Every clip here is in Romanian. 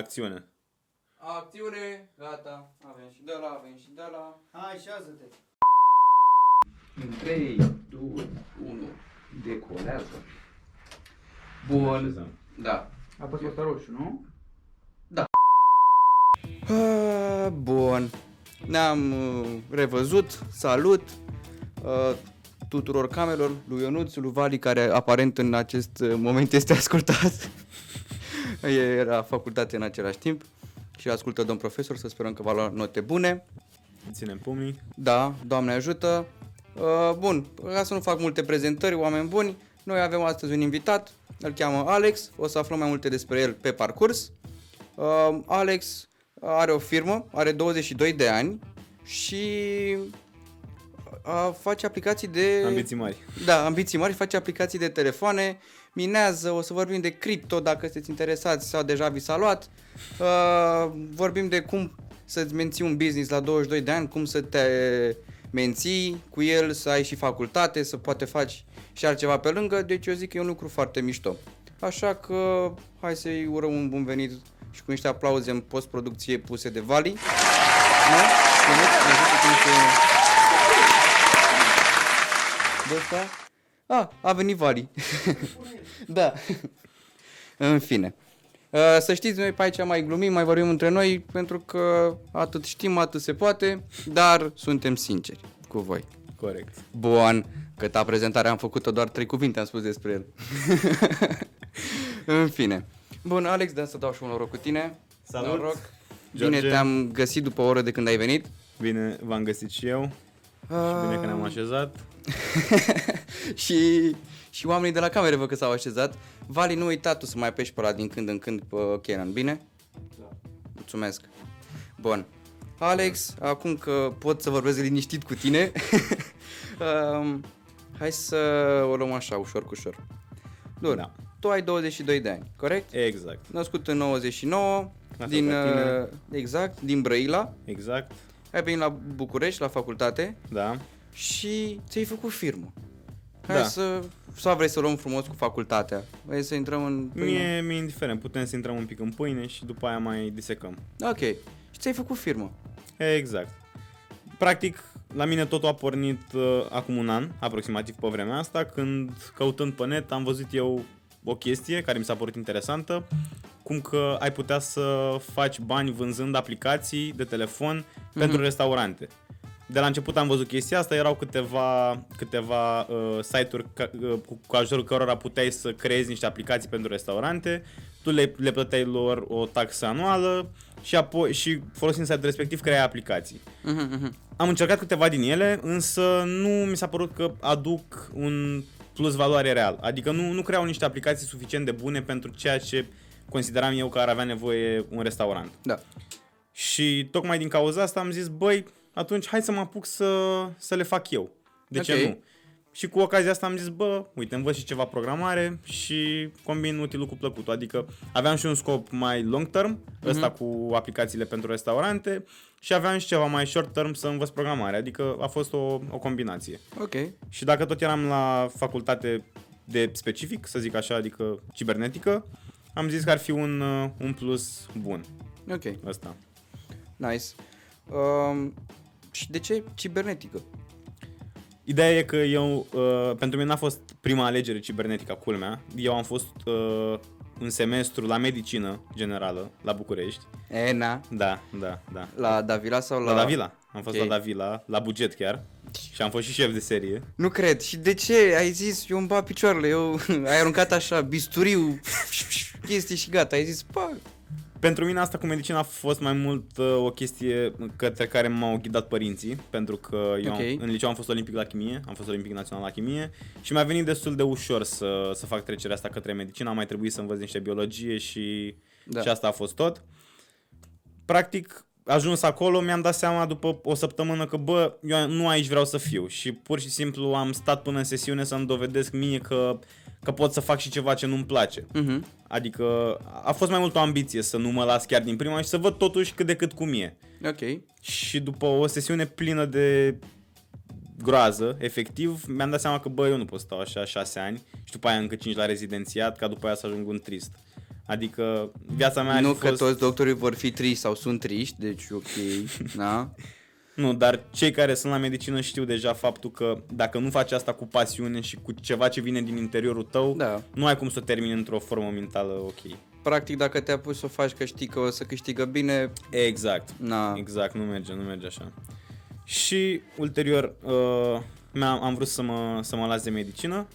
Acțiune. Acțiune, gata, avem și de la, avem și de la. Hai, șează-te. În 3, 2, 1, decolează. Bun, da. A fost ăsta roșu, nu? Ah, Bun. Ne-am uh, revăzut. Salut uh, tuturor camerelor, lui Ionuț, lui Vali, care aparent în acest uh, moment este ascultat. Era facultate în același timp și ascultă domn profesor, să sperăm că va lua note bune. Ținem pumnii. Da, Doamne ajută. Uh, bun, ca să nu fac multe prezentări, oameni buni, noi avem astăzi un invitat, îl cheamă Alex, o să aflăm mai multe despre el pe parcurs. Uh, Alex are o firmă, are 22 de ani și uh, face aplicații de... Ambiții mari. Da, ambiții mari, face aplicații de telefoane, minează, o să vorbim de cripto dacă sunteți interesați sau deja vi s-a luat. Uh, vorbim de cum să-ți menții un business la 22 de ani, cum să te menții cu el, să ai și facultate, să poate faci și altceva pe lângă, deci eu zic că e un lucru foarte mișto. Așa că hai să-i urăm un bun venit și cu niște aplauze în postproducție puse de Vali. Nu? Ionuț, ai văzut cum se- de asta? A, a venit Vali. da. În fine. Uh, Să știți, noi pe aici mai glumim, mai vorbim între noi, pentru că atât știm, atât se poate, dar suntem sinceri cu voi. Corect. Bun, câta prezentare am făcut-o, doar trei cuvinte am spus despre el. În fine. Bun, Alex, de să dau și un noroc cu tine. Salut. Noroc. George. Bine te-am găsit după o oră de când ai venit. Bine v-am găsit și eu. Și bine că ne-am așezat. și, și oamenii de la camere văd că s-au așezat. Vali, nu uita tu să mai apeși pe ăla din când în când pe Canon, bine? Da. Mulțumesc. Bun. Alex, acum că pot să vorbesc liniștit cu tine, um, hai să o luăm așa, ușor cu ușor. Bun. Da. Tu ai 22 de ani, corect? Exact. Născut în 99, La fel din, ca tine. uh, exact, din Brăila. Exact. Ai venit la București, la facultate Da. și ți-ai făcut firmă. Hai Da. să, sau vrei să luăm frumos cu facultatea? Vrei să intrăm în... pâine? Mie mi-e indiferent. Putem să intrăm un pic în pâine și după aia mai disecăm. Ok. Și ți-ai făcut firmă. Exact. Practic, la mine totul a pornit uh, acum un an, aproximativ pe vremea asta, când căutând pe net am văzut eu o chestie care mi s-a părut interesantă, cum că ai putea să faci bani vânzând aplicații de telefon pentru restaurante. De la început am văzut chestia asta, erau câteva, câteva uh, site-uri ca, uh, cu, cu ajutorul cărora puteai să creezi niște aplicații pentru restaurante, tu le, le plăteai lor o taxă anuală și apoi și folosind site-ul respectiv creai aplicații. Mhm, mhm. Am încercat câteva din ele, însă nu mi s-a părut că aduc un plus valoare real. Adică nu, nu creau niște aplicații suficient de bune pentru ceea ce consideram eu că ar avea nevoie un restaurant. Da. Și tocmai din cauza asta am zis, băi, atunci hai să mă apuc să, să le fac eu. De Ok. ce nu? Și cu ocazia asta am zis, bă, uite, învăț și ceva programare și combin utilul cu plăcutul. Adică aveam și un scop mai long term, ăsta cu aplicațiile pentru restaurante, și aveam și ceva mai short term să învăț programare. Adică a fost o, o combinație. Ok. Și dacă tot eram la facultate de specific, să zic așa, adică cibernetică, am zis că ar fi un, uh, un plus bun Ok. ăsta. Nice. Um, și de ce cibernetică? Ideea e că eu, uh, pentru mine n-a fost prima alegere cibernetică, culmea. Eu am fost uh, un semestru la medicină generală, la București. E, na. Da, da, da. La Davila sau la... La Davila. Am fost Ok. la Davila, la buget chiar. Și am fost și șef de serie. Nu cred. Și de ce? Ai zis, eu îmi bat picioarele, eu ai aruncat așa bisturiu, chestii și gata. Ai zis, pa, Pentru mine asta cu medicina a fost mai mult uh, o chestie către care m-au ghidat părinții, pentru că eu Ok. am, în liceu am fost olimpic la chimie, am fost olimpic național la chimie și mi-a venit destul de ușor să, să fac trecerea asta către medicină, am mai trebuit să învăț niște biologie și, Da. da. și asta a fost tot. Practic, ajuns acolo, mi-am dat seama după o săptămână că, bă, eu nu aici vreau să fiu și pur și simplu am stat până în sesiune să-mi dovedesc mie că, că pot să fac și ceva ce nu-mi place. Mhm. Adică a fost mai mult o ambiție să nu mă las chiar din prima și să văd totuși cât de cât cum e. ok. Și după o sesiune plină de groază, efectiv, mi-am dat seama că, bă, eu nu pot stau așa șase ani și după aia încă cinci la rezidențiat, ca după aia să ajung un trist. Adică viața mea ar Nu fi că fost... toți doctorii vor fi triști sau sunt triști, deci ok, da? Nu, dar cei care sunt la medicină știu deja faptul că dacă nu faci asta cu pasiune și cu ceva ce vine din interiorul tău, Da. nu ai cum să o termini într-o formă mentală ok. Practic dacă te-a pus să o faci că știi că o să câștigă bine, Exact. na, Exact, nu merge, nu merge așa. Și ulterior uh, am am vrut să mă, să mă las de medicină.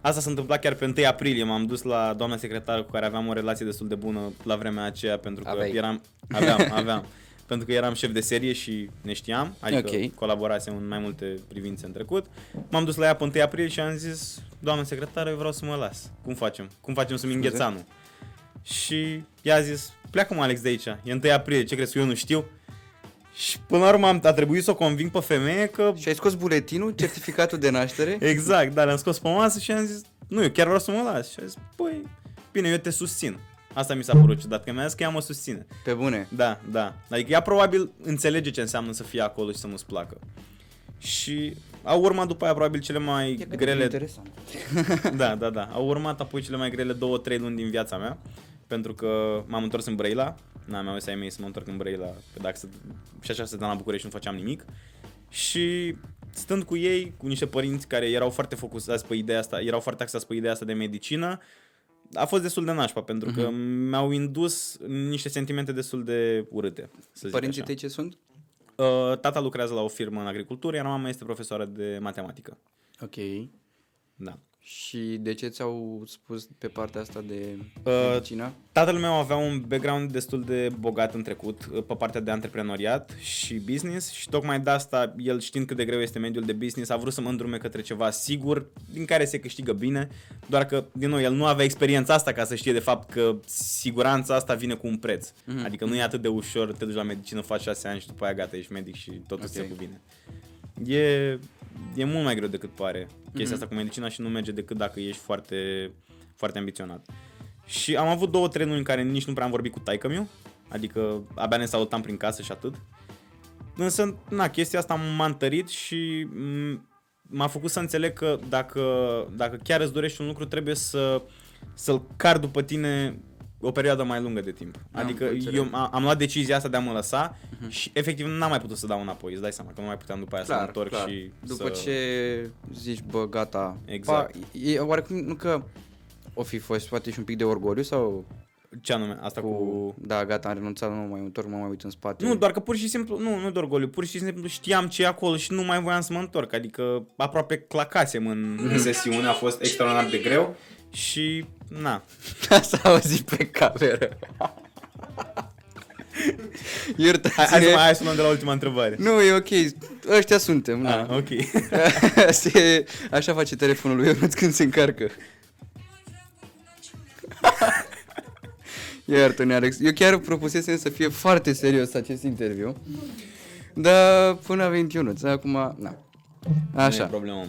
Asta s-a întâmplat chiar pe 1 aprilie. M-am dus la doamna secretară cu care aveam o relație destul de bună la vremea aceea pentru că Aveai. eram aveam, aveam pentru că eram șef de serie și ne știam, adică Ok. colaborasem în mai multe privințe în trecut. M-am dus la ea pe 1 aprilie și am zis, doamna secretară, eu vreau să mă las. Cum facem? Cum facem să-mi Scuze? îngheț anul? Și ea a zis, pleacă mă Alex de aici, e 1 aprilie, ce crezi că eu nu știu? Și până la urmă am, a trebuit să o conving pe femeie că... și ai scos buletinul, certificatul de naștere? Exact, da, le-am scos pe masă și am zis, nu, eu chiar vreau să mă las. Și a zis, păi, bine, eu te susțin. Asta mi s-a părut ciudat, că mi-a zis că ea mă susține. Pe bune. Da, da. Adică ea probabil înțelege ce înseamnă să fie acolo și să nu-ți placă. Și au urmat după aia probabil cele mai E cât de grele... interesant. Da, da, da. Au urmat apoi cele mai grele două, trei luni din viața mea. Pentru că m-am întors în Brăila. N-am mai ai mei să mă întorc în Brăila. Că dacă să... Și așa stăteam la București nu făceam nimic. Și stând cu ei, cu niște părinți care erau foarte focusați pe ideea asta, erau foarte axați pe ideea asta de medicină, a fost destul de nașpa, pentru că mi-au indus niște sentimente destul de urâte, să zic Părinții așa. tăi ce sunt? Uh, tata lucrează la o firmă în agricultură, iar mama este profesoară de matematică. Ok. Da. Și de ce ți-au spus pe partea asta de Uh, medicină? Tatăl meu avea un background destul de bogat în trecut uh, pe partea de antreprenoriat și business și tocmai de asta el știind cât de greu este mediul de business a vrut să mă îndrume către ceva sigur din care se câștigă bine, doar că din nou el nu avea experiența asta ca să știe de fapt că siguranța asta vine cu un preț. Mhm. Adică nu e atât de ușor, te duci la medicină, faci 6 ani și după aia gata, ești medic și totul Ok. se cu bine. E, e mult mai greu decât pare chestia Mhm. asta cu medicina și nu merge decât dacă ești foarte, foarte ambiționat. Și am avut două, trei luni în care nici nu prea am vorbit cu taică meu, adică abia ne salutam prin casă și atât. Însă, na, chestia asta m-a întărit și m- m-a făcut să înțeleg că dacă, dacă chiar îți dorești un lucru, trebuie să, să-l car după tine o perioadă mai lungă de timp. Am Adică înțeleg. eu am, am luat decizia asta de a mă lăsa și efectiv n-am mai putut să dau înapoi, îți dai seama că nu mai puteam după aia să mă Clar, întorc clar. și După să... ce zici, bă, gata. Exact. Pa, e oarecum, nu că o fi fost poate și un pic de orgoliu sau Ce anume? Asta cu... cu... Da, gata, am renunțat, nu mă mai întorc, nu mă mai uit în spate. Nu, doar că pur și simplu, nu, nu de orgoliu, pur și simplu știam ce e acolo și nu mai voiam să mă întorc, adică aproape clacasem în, în sesiune, a fost extraordinar de greu și, na, Asta auzit pe cameră. Iertați-ne. hai, hai, să, mai- hai să luăm de la ultima întrebare. Nu, e ok. Ăștia suntem, Ah, da. ok. Asta e, așa face telefonul lui Ionuț când se încarcă. Iartă-ne, Alex. Eu chiar propusesem să fie foarte serios acest interviu. Dar până a venit Ionuț. Acum, na. Nu e Așa. problemă.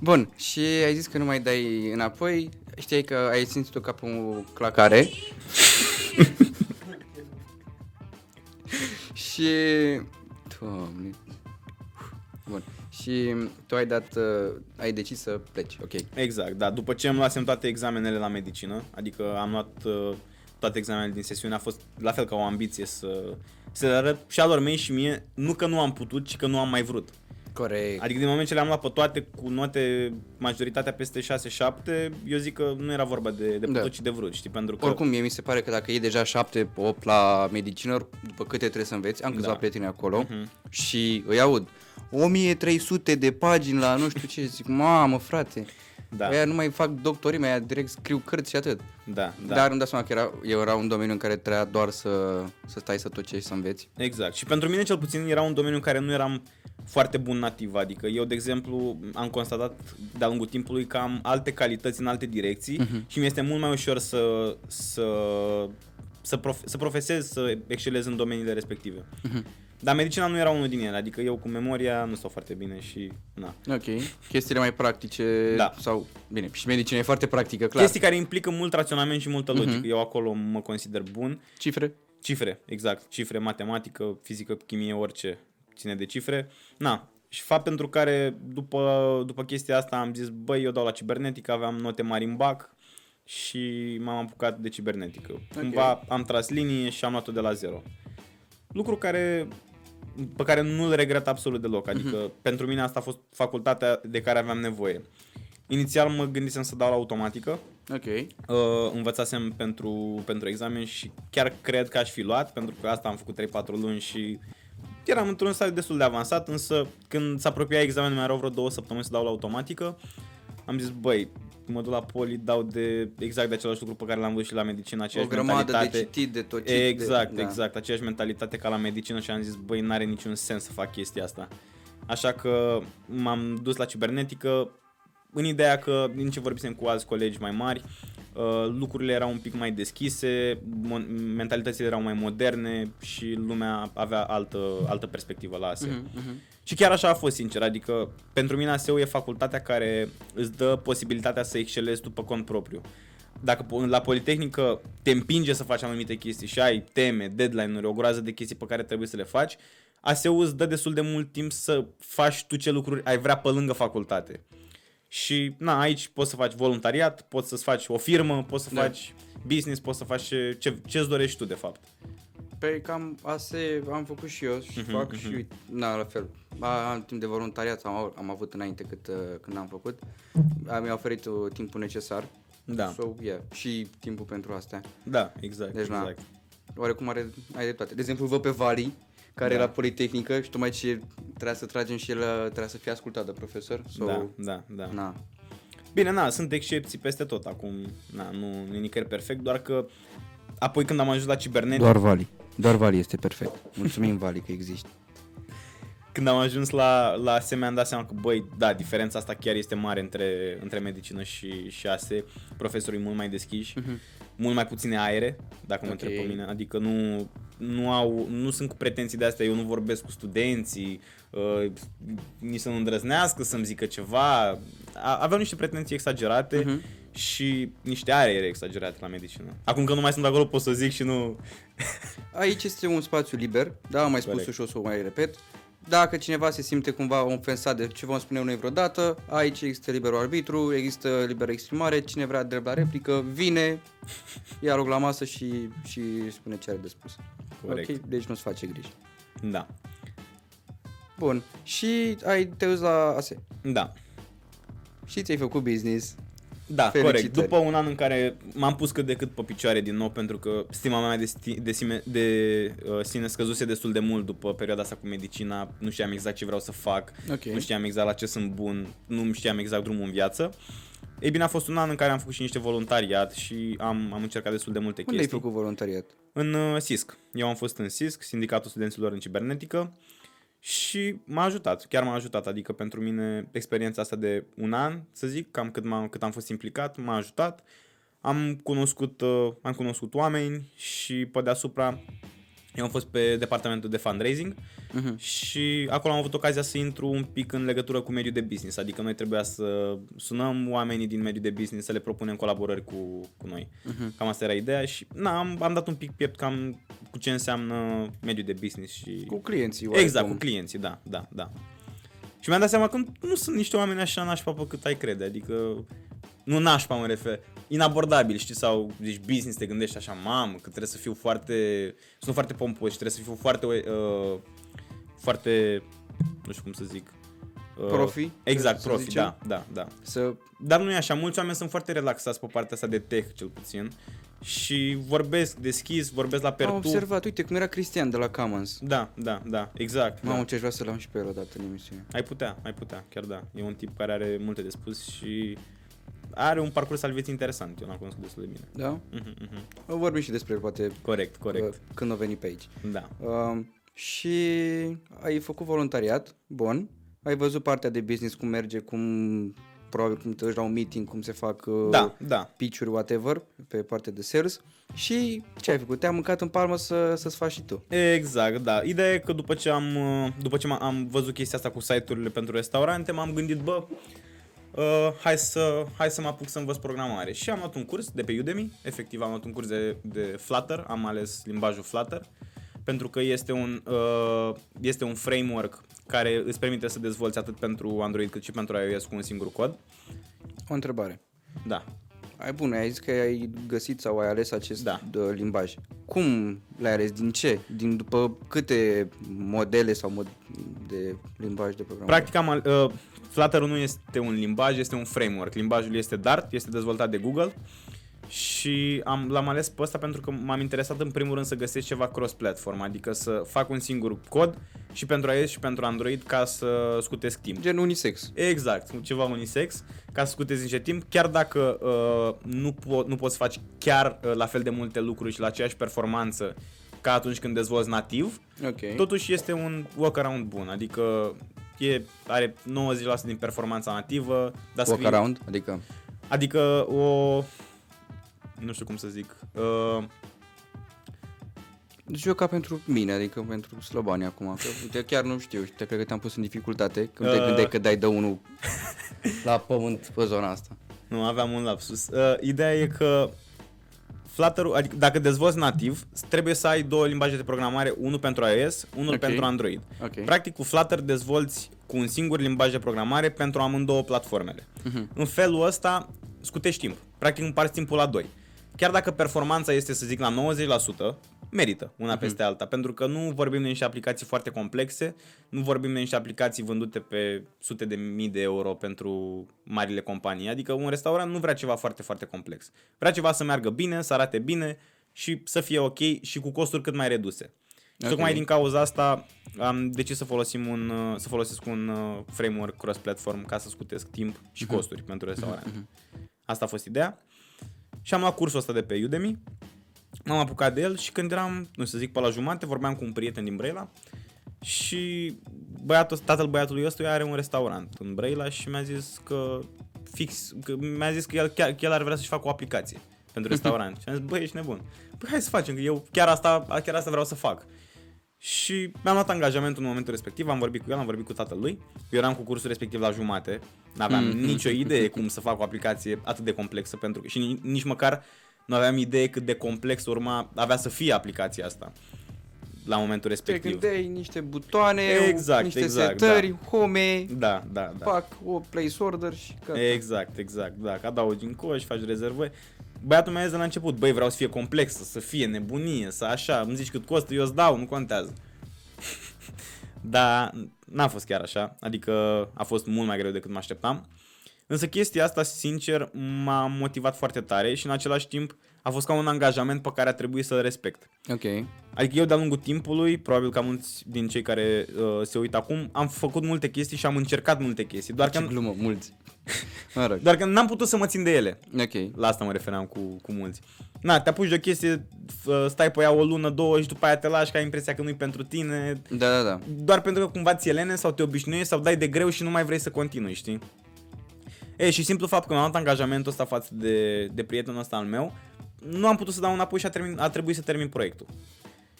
Bun, și ai zis că nu mai dai înapoi. Știai că ai simțit tu ca pe o clacare. și... Doamne. Bun. Și tu ai dat, uh, ai decis să pleci, ok. Exact, da. După ce îmi luasem toate examenele la medicină, adică am luat uh, toate examenele din sesiune, a fost la fel ca o ambiție să, să le arăt și alor mei și mie, nu că nu am putut, ci că nu am mai vrut. Corect. Adică din moment ce le-am luat pe toate cu note majoritatea peste 6-7, eu zic că nu era vorba de, de putut, Da. ci de vrut, știi? Pentru că... Oricum, mie mi se pare că dacă e deja 7-8 la medicină, după câte trebuie să înveți, am câțiva Da. prieteni acolo Mhm. și îi aud 1300 de pagini la nu știu ce, zic, mamă frate, Da, Aia nu mai fac doctorii, mai direct scriu cărți și atât. da, da. Dar îmi dau seama că era, era un domeniu în care trebuia doar să, să stai să tocești, să înveți. Exact. Și pentru mine cel puțin era un domeniu în care nu eram foarte bun nativ. Adică eu, de exemplu, am constatat de-a lungul timpului că am alte calități în alte direcții Mhm. și mi-este mult mai ușor să, să, să, prof, să profesez, să excelez în domeniile respective. Mhm. Dar medicina nu era unul din ele, adică eu cu memoria nu stau foarte bine și na. Ok. Chestiile mai practice Da. sau, bine, și medicina e foarte practică, clar. Chestii care implică mult raționament și multă logică. Mhm. Eu acolo mă consider bun. Cifre? Cifre, exact. Cifre, matematică, fizică, chimie, orice ține de cifre. Na, și fapt pentru care după, după chestia asta am zis, băi, eu dau la cibernetică, aveam note mari în bac și m-am apucat de cibernetică. Okay. Cumva am tras linie și am luat-o de la zero. Lucru care pe care nu-l regret absolut deloc. Adică uh-huh. pentru mine asta a fost facultatea de care aveam nevoie. Inițial mă gândisem să dau la automatică. Ok. Uh, învățasem pentru, pentru examen și chiar cred că aș fi luat, pentru că asta am făcut 3-4 luni și eram într-un stadiu destul de avansat, însă când s-a apropiat examenul mai erau vreo două săptămâni să dau la automatică, am zis, băi, mă duc la poli, dau de exact de același lucru pe care l-am văzut și la medicină, O aceeași grămadă mentalitate. de citit, de tot Exact, de, exact, aceeași mentalitate ca la medicină și am zis, băi, n-are niciun sens să fac chestia asta. Așa că m-am dus la cibernetică în ideea că, din ce vorbisem cu alți colegi mai mari, uh, lucrurile erau un pic mai deschise, mon- mentalitățile erau mai moderne și lumea avea altă, altă perspectivă la ASE. Mhm, mhm. Și chiar așa a fost, sincer, adică pentru mine ASEU e facultatea care îți dă posibilitatea să excelezi tu pe cont propriu. Dacă po- la Politehnică te împinge să faci anumite chestii și ai teme, deadline-uri, o groază de chestii pe care trebuie să le faci, ASEU îți dă destul de mult timp să faci tu ce lucruri ai vrea pe lângă facultate. Și na, aici poți să faci voluntariat, poți să-ți faci o firmă, poți să Da. faci business, poți să faci ce, ce, ce-ți dorești tu de fapt. Pe cam ase am făcut și eu și fac și uite, na, la fel. A, am timp de voluntariat am, am avut înainte cât, uh, când am făcut. A, mi-a oferit uh, timpul necesar. Da. So, yeah, și timpul pentru astea. Da, exact, Deci, na. exact. Oarecum are, ai dreptate. De exemplu, văd pe Vali, care Da. da. era politehnică și tocmai ce trebuia să tragem și el uh, trebuia să fie ascultat de profesor. So, Da, da, da. Na. Bine, na, sunt excepții peste tot acum, na, nu e nicăieri perfect, doar că apoi când am ajuns la cibernetic, Doar Vali. Doar Vali este perfect. Mulțumim, Vali, că existi. când am ajuns la, la ASE mi-am dat seama că, băi, da, diferența asta chiar este mare între, între medicină și, și ASE, profesorii mult mai deschiși, mult mai puține aere, dacă mă Ok. întreb pe mine, adică nu, nu, au, nu sunt cu pretenții de astea, eu nu vorbesc cu studenții, uh, nici să nu îndrăznească să-mi zică ceva, A, aveau niște pretenții exagerate Mhm. și niște aere exagerate la medicină. Acum că nu mai sunt acolo pot să zic și nu... Aici este un spațiu liber, da, am mai spus Corect. și o să o mai repet. Dacă cineva se simte cumva ofensat de ce vom spune noi vreodată, aici există liberul arbitru, există liberă exprimare, cine vrea drept la replică, vine, ia loc la masă și, și spune ce are de spus. Corect. Ok? Deci nu-ți face griji. Da. Bun. Și ai te uiți la ASE. Da. Și ți-ai făcut business. Da, Felicitări. corect. După un an în care m-am pus cât de cât pe picioare din nou pentru că stima mea de, sti- de, sine, de uh, sine scăzuse destul de mult după perioada asta cu medicina, nu știam exact ce vreau să fac, Ok. nu știam exact la ce sunt bun, nu știam exact drumul în viață. Ei bine, a fost un an în care am făcut și niște voluntariat și am, am încercat destul de multe Unde ai chestii. făcut voluntariat? În uh, SISC. Eu am fost în SISC, Sindicatul Studenților în Cibernetică și m-a ajutat, chiar m-a ajutat, adică pentru mine experiența asta de un an, să zic, cam cât, m-am, cât am fost implicat, m-a ajutat. Am cunoscut, uh, am cunoscut oameni și pe deasupra eu am fost pe departamentul de fundraising Mhm. și acolo am avut ocazia să intru un pic în legătură cu mediul de business, adică noi trebuia să sunăm oamenii din mediul de business, să le propunem colaborări cu, cu noi. Mhm. Cam asta era ideea și na, am, am dat un pic piept cam cu ce înseamnă mediul de business și... Cu clienții. exact, oarecum. cu clienții, da, da, da. Și mi-am dat seama că nu, nu sunt niște oameni așa nașpa pe cât ai crede, adică nu nașpa mă refer, inabordabil, știi, sau zici business, te gândești așa, mamă, că trebuie să fiu foarte, sunt foarte pompos și trebuie să fiu foarte, uh, foarte, nu știu cum să zic. uh, Profi, Exact, să profi, zicem? da, da, da. Să Dar nu e așa, mulți oameni sunt foarte relaxați pe partea asta de tech, cel puțin, și vorbesc deschis, vorbesc la am pertu. observat, uite cum era Cristian de la Commons. Da, da, da, exact. Mamă, da. ce aș vrea să-l am și pe el odată în emisiune. Ai putea, ai putea, chiar da. E un tip care are multe de spus și are un parcurs al vieții interesant. Eu l-am cunoscut destul de bine. Da? Mhm, mhm. Vorbim și despre el, poate, Corect, corect. uh, când o veni pe aici. Da. Uh, și ai făcut voluntariat, bun. Ai văzut partea de business, cum merge, cum probabil cum te duci la un meeting, cum se fac uh, Da, da. pitch-uri, whatever, pe partea de sales. Și ce ai făcut? Te-am mâncat în palmă să, să-ți faci și tu. Exact, da. Ideea e că după ce am, uh, după ce m- am văzut chestia asta cu site-urile pentru restaurante, m-am gândit, bă, uh, hai, să, hai să mă apuc să învăț programare. Și am luat un curs de pe Udemy, efectiv am luat un curs de, de Flutter, am ales limbajul Flutter, pentru că este un, uh, este un framework care îți permite să dezvolți atât pentru Android cât și pentru iOS cu un singur cod. O întrebare. Da. Ai bun, ai zis că ai găsit sau ai ales acest Da. da. limbaj. Cum l-ai ales? Din ce? Din după câte modele sau mod de limbaj de programare? Practic, am, al- uh, Flutter nu este un limbaj, este un framework. Limbajul este Dart, este dezvoltat de Google și am, l-am ales pe ăsta pentru că m-am interesat în primul rând să găsesc ceva cross-platform, adică să fac un singur cod și pentru iOS și pentru Android ca să scutesc timp. Gen unisex. Exact, ceva unisex, ca să scutezi niște timp, chiar dacă uh, nu, po- nu poți să faci chiar uh, la fel de multe lucruri și la aceeași performanță ca atunci când dezvolți nativ, Ok. totuși este un workaround bun, adică e, are 90% din performanța nativă, dar Walk scrie, around, adică adică o, nu știu cum să zic, uh, Deci eu ca pentru mine, adică pentru slăbani acum, că uite, chiar nu știu, te cred că te-am pus în dificultate când te Uh. gândeai că dai de unul la pământ pe zona asta. Nu, aveam un lapsus. Uh, ideea e că flutter adică dacă dezvolți nativ, trebuie să ai două limbaje de programare, unul pentru iOS, unul Ok. pentru Android. Ok. Practic cu Flutter dezvolți cu un singur limbaj de programare pentru amândouă platformele. Mhm. În felul ăsta scutești timp. Practic împarți timpul la 2. Chiar dacă performanța este, să zic, la 90%, merită una Mhm. peste alta, pentru că nu vorbim de niște aplicații foarte complexe, nu vorbim de niște aplicații vândute pe sute de mii de euro pentru marile companii, adică un restaurant nu vrea ceva foarte, foarte complex. Vrea ceva să meargă bine, să arate bine și să fie ok și cu costuri cât mai reduse. Și Ok. tocmai din cauza asta am decis să folosim un, uh, să folosesc un uh, framework cross-platform ca să scutesc timp și Mhm. costuri pentru restaurant. Asta a fost ideea. Și am luat cursul ăsta de pe Udemy. M-am apucat de el și când eram, nu știu să zic, pe la jumate, vorbeam cu un prieten din Brăila și băiatul, tatăl băiatului ăstuia are un restaurant în Brăila și mi-a zis că fix, că mi-a zis că el, chiar, că el ar vrea să-și facă o aplicație pentru restaurant. și am zis, băi, ești nebun. Păi hai să facem, că eu chiar asta, chiar asta vreau să fac. Și mi-am luat angajamentul în momentul respectiv, am vorbit cu el, am vorbit cu tatăl lui. Eu eram cu cursul respectiv la jumate, n-aveam Mm. nicio idee cum să fac o aplicație atât de complexă pentru că și ni- nici măcar nu aveam idee cât de complex urma avea să fie aplicația asta la momentul Te respectiv. gândeai niște butoane, Exact, niște exact, setări, home, Da, da, da. fac o place order și gata. Exact, exact, da, că adaugi în coș, faci rezervări. Băiatul meu a zis de la început, băi, vreau să fie complexă, să fie nebunie, să așa, îmi zici cât costă, eu îți dau, nu contează. Dar n-a fost chiar așa, adică a fost mult mai greu decât mă așteptam. Însă chestia asta, sincer, m-a motivat foarte tare și în același timp a fost ca un angajament pe care a trebuit să-l respect. Ok. Adică eu de-a lungul timpului, probabil ca mulți din cei care uh, se uită acum, am făcut multe chestii și am încercat multe chestii, doar Ce că, glumă, mulți. Mă rog. doar că n-am putut să mă țin de ele. Ok. La asta mă refeream cu, cu mulți. Na, te apuci de o chestie, f- stai pe ea o lună, două și după aia te lași că ai impresia că nu-i pentru tine, Da, da, da. doar pentru că cumva ți lene sau te obișnuiești sau dai de greu și nu mai vrei să continui, știi? E, și simplu fapt că mi-am luat angajamentul ăsta față de, de prietenul ăsta al meu, nu am putut să dau înapoi și a, termin, a trebuit să termin proiectul.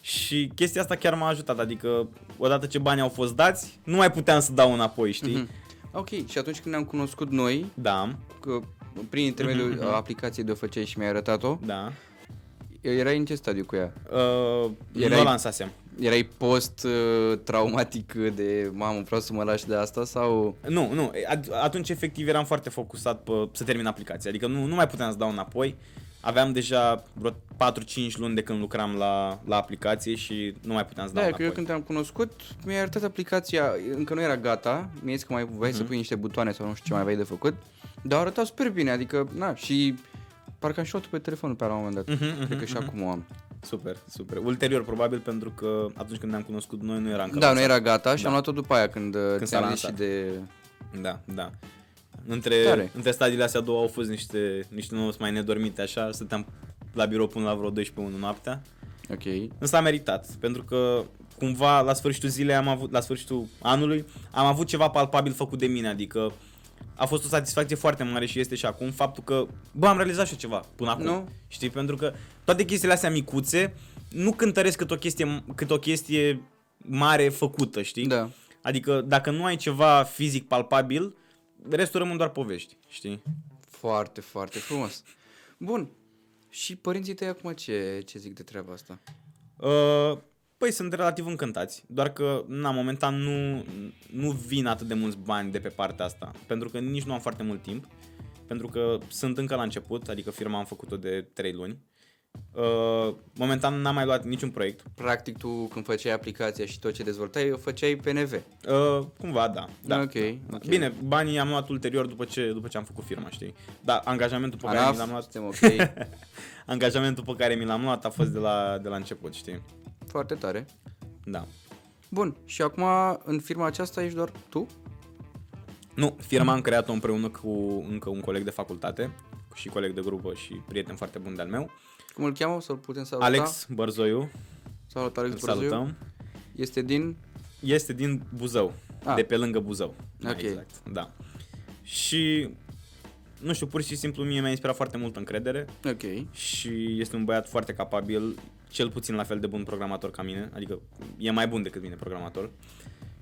Și chestia asta chiar m-a ajutat, adică odată ce banii au fost dați, nu mai puteam să dau înapoi, știi? Mhm. Ok, și atunci când ne-am cunoscut noi, Da, că prin intermediul Mhm, mhm. aplicației de o făceai și mi-ai arătat-o, da. erai în ce stadiu cu ea? Uh, Erai- Nu o lansasem. Erai post-traumatic de mamă, vreau să mă lași de asta sau... Nu, nu, at- atunci efectiv eram foarte focusat pe să termin aplicația, adică nu, nu mai puteam să dau înapoi. Aveam deja vreo 4-5 luni de când lucram la, la aplicație și nu mai puteam să dau Da, că înapoi. eu când te-am cunoscut, mi-ai arătat aplicația, încă nu era gata, mi-ai zis că mai voiai să pui niște butoane sau nu știu ce mai aveai de făcut, dar a arătat super bine, adică, na, și parcă am și luat pe telefonul pe la un moment dat. Mhm, Cred mhm, că și mhm. acum o am. Super, super. Ulterior, probabil, pentru că atunci când ne-am cunoscut noi nu era încă Da, nu lansat. era gata și Da. am luat-o după aia când, când s-a ți-am zis și lansat. de... Da, da. Între, Tare. între stadiile astea două au fost niște, niște nopți mai nedormite, așa, stăteam la birou până la vreo 12 1 noaptea. Ok. Însă a meritat, pentru că cumva la sfârșitul zilei am avut, la sfârșitul anului, am avut ceva palpabil făcut de mine, adică a fost o satisfacție foarte mare și este și acum faptul că, bă, am realizat și eu ceva până acum. Nu? Știi, pentru că toate chestiile astea micuțe nu cântăresc cât o chestie, cât o chestie mare făcută, știi? Da. Adică dacă nu ai ceva fizic palpabil, restul rămân doar povești, știi? Foarte, foarte frumos. Bun. Și părinții tăi acum ce, ce zic de treaba asta? Uh, păi sunt relativ încântați, doar că na, momentan nu, nu vin atât de mulți bani de pe partea asta, pentru că nici nu am foarte mult timp pentru că sunt încă la început, adică firma am făcut-o de 3 luni. Uh, momentan n-am mai luat niciun proiect. Practic tu când făceai aplicația și tot ce dezvoltai, o făceai PNV. Uh, cumva, da. da. Ok, da. ok. Bine, banii am luat ulterior după ce, după ce am făcut firma, știi? Dar angajamentul pe care mi ANAF, l-am luat, suntem ok. angajamentul pe care mi l-am luat a fost de la, de la început, știi? Foarte tare. Da. Bun, și acum în firma aceasta ești doar tu? Nu, firma am creat-o împreună cu încă un coleg de facultate și coleg de grupă și prieten foarte bun de-al meu. Cum îl cheamă? Să-l putem saluta? Alex Bărzoiu, Salut, Alex îl Bărziu. salutăm. Este din... Este din Buzău, Ah. de pe lângă Buzău. mai Ok. Exact, da. Și, nu știu, pur și simplu mie mi-a inspirat foarte mult încredere Ok. și este un băiat foarte capabil, cel puțin la fel de bun programator ca mine, adică e mai bun decât mine programator.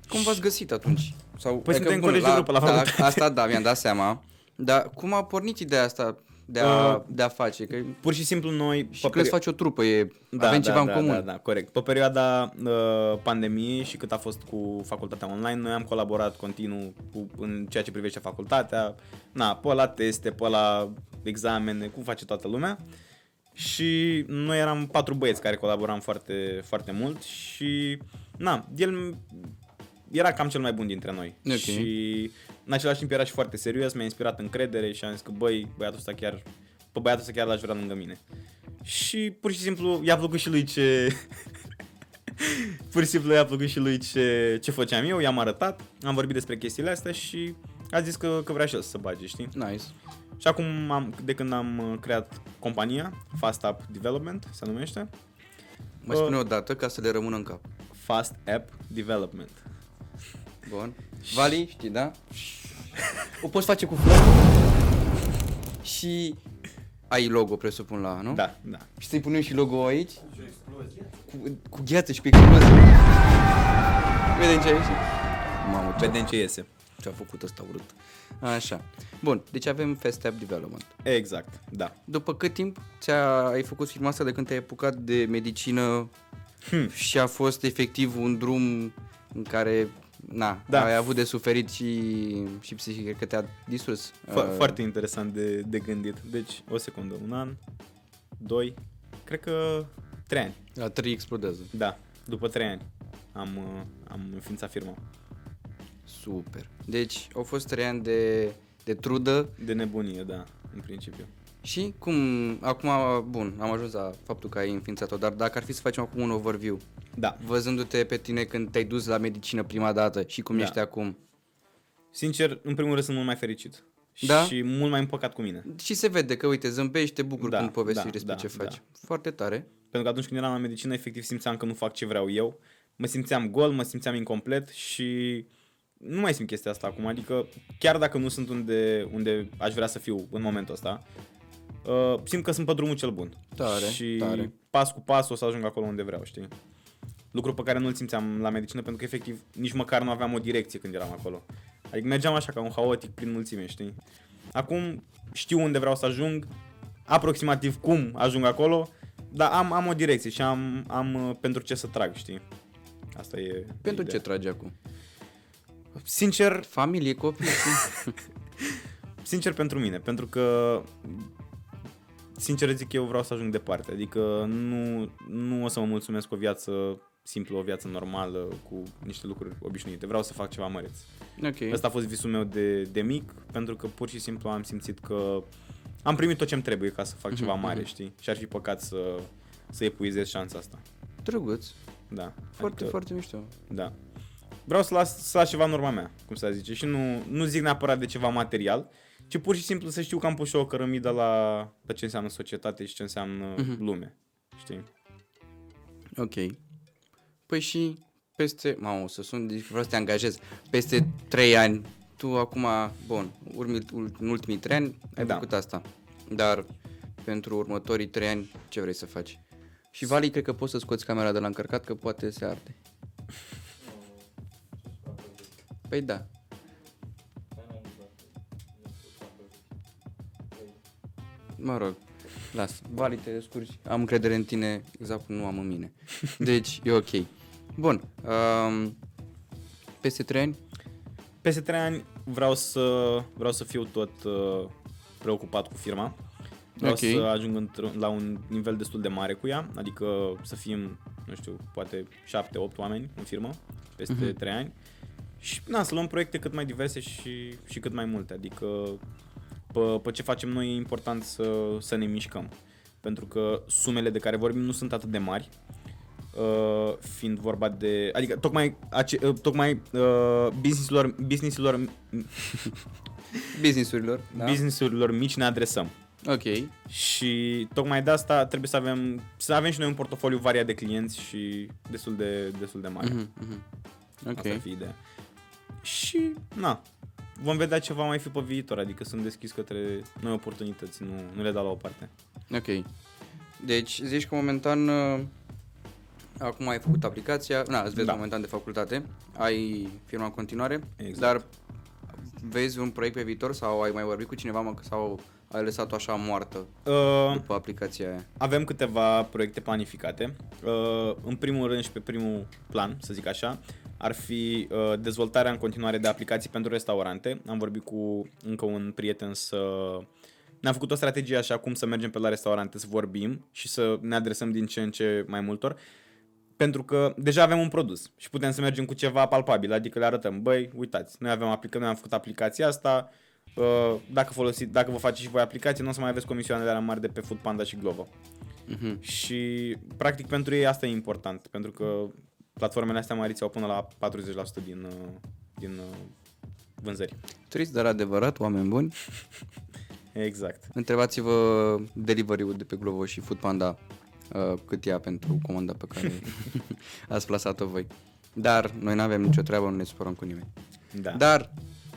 Cum v-ați găsit atunci? Sau, Păi adică, suntem colegi de grupă la da, facultate. Asta da, mi-am dat seama. Dar cum a pornit ideea asta de a, Uh, de a face? Că Pur și simplu noi... și pe când îți perio- faci o trupă, e, avem ceva da, în comun. Da, da, corect. Pe perioada uh, pandemiei și cât a fost cu facultatea online, noi am colaborat continuu cu, în ceea ce privește facultatea, na, pe la teste, pe la examene, cum face toată lumea. Și noi eram patru băieți care colaboram foarte, foarte mult și, na, el era cam cel mai bun dintre noi. Ok. Și în același timp era și foarte serios, mi-a inspirat încredere și am zis că, băi, băiatul ăsta chiar, pe băiatul ăsta chiar l-aș vrea lângă mine. Și pur și simplu i-a plăcut și lui ce... pur și simplu i-a plăcut și lui ce, ce făceam eu, i-am arătat, am vorbit despre chestiile astea și a zis că, că vrea și el să se bage, știi? Nice. Și acum, am, de când am uh, creat compania, Fast App Development se numește, Mai Uh. spune o dată ca să le rămână în cap. Fast App Development. Bun. Vali, știi, da? O poți face cu flori și ai logo, presupun, la, nu? Da, da. Și să-i punem și logo aici. Cu, cu gheață și cu explozie. Vedem ce a ieșit. Mamă, ce, Vedem ce iese. ce a făcut ăsta urât. Așa. Bun, deci avem Fast App Development. Exact, da. După cât timp ți-a, ai făcut firma asta de când te-ai apucat de medicină Hmm. și a fost efectiv un drum în care na, Da. ai avut de suferit și, și psihic, cred că te-a distrus. Fo- Uh, Foarte interesant de, de gândit. Deci, o secundă, un an, doi, cred că trei ani. La 3 explodează. Da, după trei ani am, uh, am înființat firma. Super. Deci au fost 3 ani de, de trudă De nebunie, da, în principiu. Și cum, acum, bun, am ajuns la faptul că ai înființat-o, dar dacă ar fi să facem acum un overview, Da, văzându-te pe tine când te-ai dus la medicină prima dată și cum Da. ești acum, sincer, în primul rând sunt mult mai fericit. Da? Și mult mai împăcat cu mine. și se vede că, uite, zâmbești, te bucuri Da, cum povestești da, despre da, ce faci. da. Foarte tare. Pentru că atunci când eram la medicină, efectiv simțeam că nu fac ce vreau eu. Mă simțeam gol, mă simțeam incomplet și nu mai simt chestia asta acum. Adică chiar dacă nu sunt unde, unde aș vrea să fiu în momentul ăsta, uh, simt că sunt pe drumul cel bun. Tare, și tare. pas cu pas o să ajung acolo unde vreau, știi? Lucru pe care nu-l simțeam la medicină pentru că efectiv nici măcar nu aveam o direcție când eram acolo. Adică mergeam așa ca un haotic prin mulțime, știi? Acum știu unde vreau să ajung, aproximativ cum ajung acolo, dar am, am o direcție și am, am uh, pentru ce să trag, știi? Asta e Pentru ideea. ce tragi acum? Sincer, Familie, copii, știi? sincer pentru mine, pentru că sincer zic eu vreau să ajung departe, adică nu, nu o să mă mulțumesc cu o viață simplă, o viață normală, cu niște lucruri obișnuite. Vreau să fac ceva măreț. ok. Ăsta a fost visul meu de, de mic, pentru că pur și simplu am simțit că am primit tot ce-mi trebuie ca să fac ceva mare, știi? Și ar fi păcat să, să epuizez șansa asta. Drăguț. Da. Foarte, foarte mișto. Da. Vreau să las, să las ceva în urma mea, cum să zice. Și nu, nu zic neapărat de ceva material, ci pur și simplu să știu că am pus și eu o cărămidă la, la ce înseamnă societate și ce înseamnă Mhm. lume. Știi? Ok. Păi și peste, mamă, o să sun, deci vreau să te angajez, peste 3 ani, tu acum, bun, urmi, în ultimii 3 ani ai Da. făcut asta, dar pentru următorii 3 ani ce vrei să faci? Și Vali, cred că poți să scoți camera de la încărcat, că poate se arde. Păi da. Mă rog, las. Vali, te descurci. Am încredere în tine exact cum nu am în mine. Deci, e ok. Bun. Um, peste 3 ani? Peste trei ani vreau să, vreau să fiu tot, uh, preocupat cu firma. Vreau Ok. să ajung într- la un nivel destul de mare cu ea, adică să fim, nu știu, poate 7-8 oameni în firmă peste Mhm. 3 ani. Și na, să luăm proiecte cât mai diverse și, și cât mai multe, adică pe, pe ce facem noi e important să, să ne mișcăm. Pentru că sumele de care vorbim nu sunt atât de mari, uh, fiind vorba de... Adică tocmai, ace, uh, tocmai uh, businessurilor, businessurilor, Businessurilor. da? Da? businessurilor mici ne adresăm. Ok. Și tocmai de asta trebuie să avem, să avem și noi un portofoliu variat de clienți și destul de, destul de mare. Mhm, mhm. Ok. Asta ar fi ideea. Și, na, vom vedea ce va mai fi pe viitor, adică sunt deschis către noi oportunități, nu, nu le dau la o parte. Ok. Deci zici că momentan uh, acum ai făcut aplicația, na, îți vezi Da. momentan de facultate, ai firma în continuare, Exact. dar vezi un proiect pe viitor sau ai mai vorbit cu cineva mă, sau ai lăsat-o așa moartă Uh, după aplicația aia? avem câteva proiecte planificate. Uh, în primul rând și pe primul plan, să zic așa, ar fi uh, dezvoltarea în continuare de aplicații pentru restaurante. Am vorbit cu încă un prieten să... Ne-am făcut o strategie așa cum să mergem pe la restaurante, să vorbim și să ne adresăm din ce în ce mai multor. Pentru că deja avem un produs și putem să mergem cu ceva palpabil, adică le arătăm, băi, uitați, noi avem aplică, noi am făcut aplicația asta, uh, dacă, folosi, dacă vă faceți și voi aplicație, nu o să mai aveți comisioanele alea mari de pe Food Panda și Glovo. Mhm. Și practic pentru ei asta e important, pentru că platformele astea mari ți-au până la 40% din, uh, din uh, vânzări. Trist, dar adevărat, oameni buni. Exact. Întrebați-vă delivery-ul de pe Glovo și Foodpanda uh, cât ia pentru comanda pe care ați plasat-o voi. Dar noi nu avem nicio treabă, nu ne supărăm cu nimeni. Da. Dar,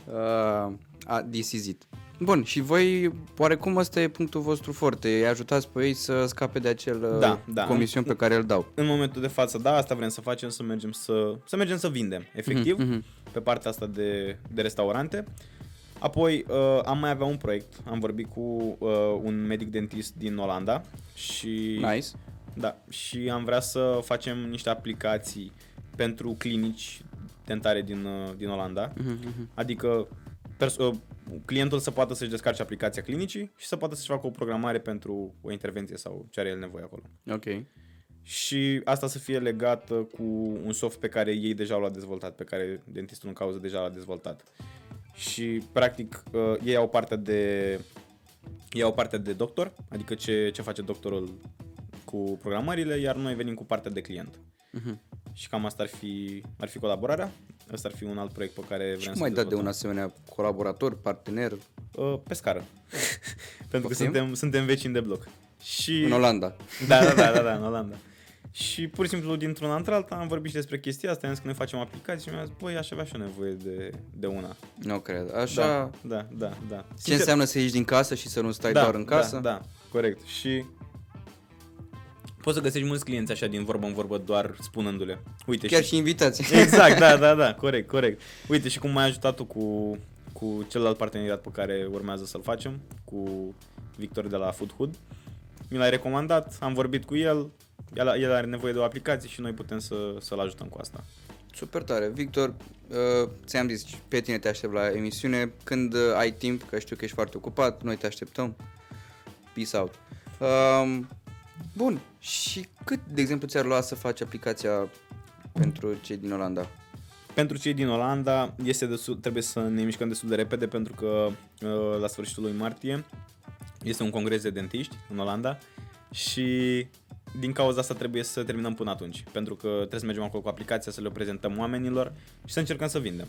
uh, a, this is it. Bun, și voi, oarecum ăsta e punctul vostru forte, îi ajutați pe ei să scape de acel uh, Da, da. comision pe care îl dau. În momentul de față, da, asta vrem să facem, să mergem să, să, mergem să vindem, efectiv, Mhm, pe partea asta de, de restaurante. Apoi uh, am mai avea un proiect, am vorbit cu uh, un medic dentist din Olanda și Nice. Da, și am vrea să facem niște aplicații pentru clinici dentare din, uh, din Olanda. Mhm, mhm. Adică pers- uh, clientul să poată să-și descarce aplicația clinicii și să poată să-și facă o programare pentru o intervenție sau ce are el nevoie acolo. Ok. Și asta să fie legată cu un soft pe care ei deja l-au dezvoltat, pe care dentistul în cauză deja l-a dezvoltat. Și practic uh, ei au partea de ei au partea de doctor, adică ce, ce face doctorul cu programările, iar noi venim cu partea de client. Mhm. Și cam asta ar fi, ar fi colaborarea. Asta ar fi un alt proiect pe care vrem Și să cum ai dat de un dezvoltăm. asemenea colaborator, partener Uh, pe scară. Pentru că Poftim? suntem, suntem vecini de bloc. Și... în Olanda? Da, da, da, da, da, în Olanda. Și pur și simplu dintr-una într-alta am vorbit și despre chestia asta, am zis că noi facem aplicații și mi-a zis, băi, aș avea și eu nevoie de, de una. Nu cred. Așa, Da, da, da, da. ce înseamnă să ieși din casă și să nu stai da, doar în casă? Da, da, corect. Și poți să găsești mulți clienți așa din vorbă în vorbă doar spunându-le. Uite, Chiar și... și invitații. Exact, da, da, da, corect, corect. Uite și cum m-ai ajutat tu cu, cu celălalt parteneriat pe care urmează să-l facem, cu Victor de la Food Hood. Mi l-ai recomandat, am vorbit cu el, el, el are nevoie de o aplicație și noi putem să, să-l ajutăm cu asta. Super tare. Victor, uh, ți-am zis, pe tine te aștept la emisiune. Când uh, ai timp, că știu că ești foarte ocupat, noi te așteptăm. Peace out. Um, bun. Și cât, de exemplu, ți-ar lua să faci aplicația pentru cei din Olanda? Pentru cei din Olanda este destul, trebuie să ne mișcăm destul de repede pentru că uh, la sfârșitul lui martie este un congres de dentiști în Olanda și din cauza asta trebuie să terminăm până atunci, pentru că trebuie să mergem acolo cu aplicația, să le prezentăm oamenilor și să încercăm să vindem.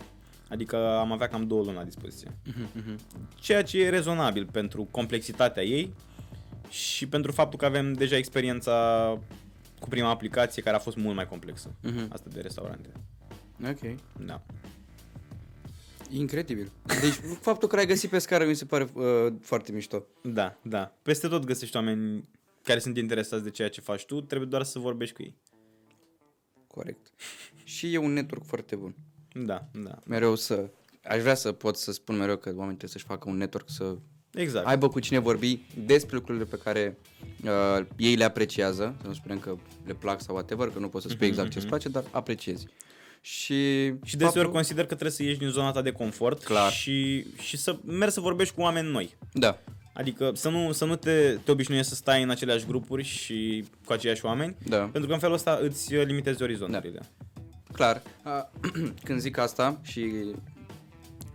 Adică am avea cam două luni la dispoziție. Ceea ce e rezonabil pentru complexitatea ei și pentru faptul că avem deja experiența cu prima aplicație care a fost mult mai complexă. Mhm. Asta de restaurante. Ok. Da. Incredibil. Deci faptul că l-ai găsit pe scară mi se pare uh, foarte mișto. Da, da. Peste tot găsești oameni care sunt interesați de ceea ce faci tu, trebuie doar să vorbești cu ei. Corect. Și e un network foarte bun. Da, da. Mereu să... Aș vrea să pot să spun mereu că oamenii trebuie să-și facă un network, să Exact. aibă cu cine vorbi despre lucrurile pe care uh, ei le apreciază, să nu spunem că le plac sau whatever, că nu poți să spui exact ce îți place, dar apreciezi. Și, Și deseori consider că trebuie să ieși din zona ta de confort Clar. și, și să mergi să vorbești cu oameni noi. Da. Adică să nu, să nu te, te obișnuiești să stai în aceleași grupuri și cu aceiași oameni, Da. pentru că în felul ăsta îți limitezi orizonturile. Clar, a, când zic asta și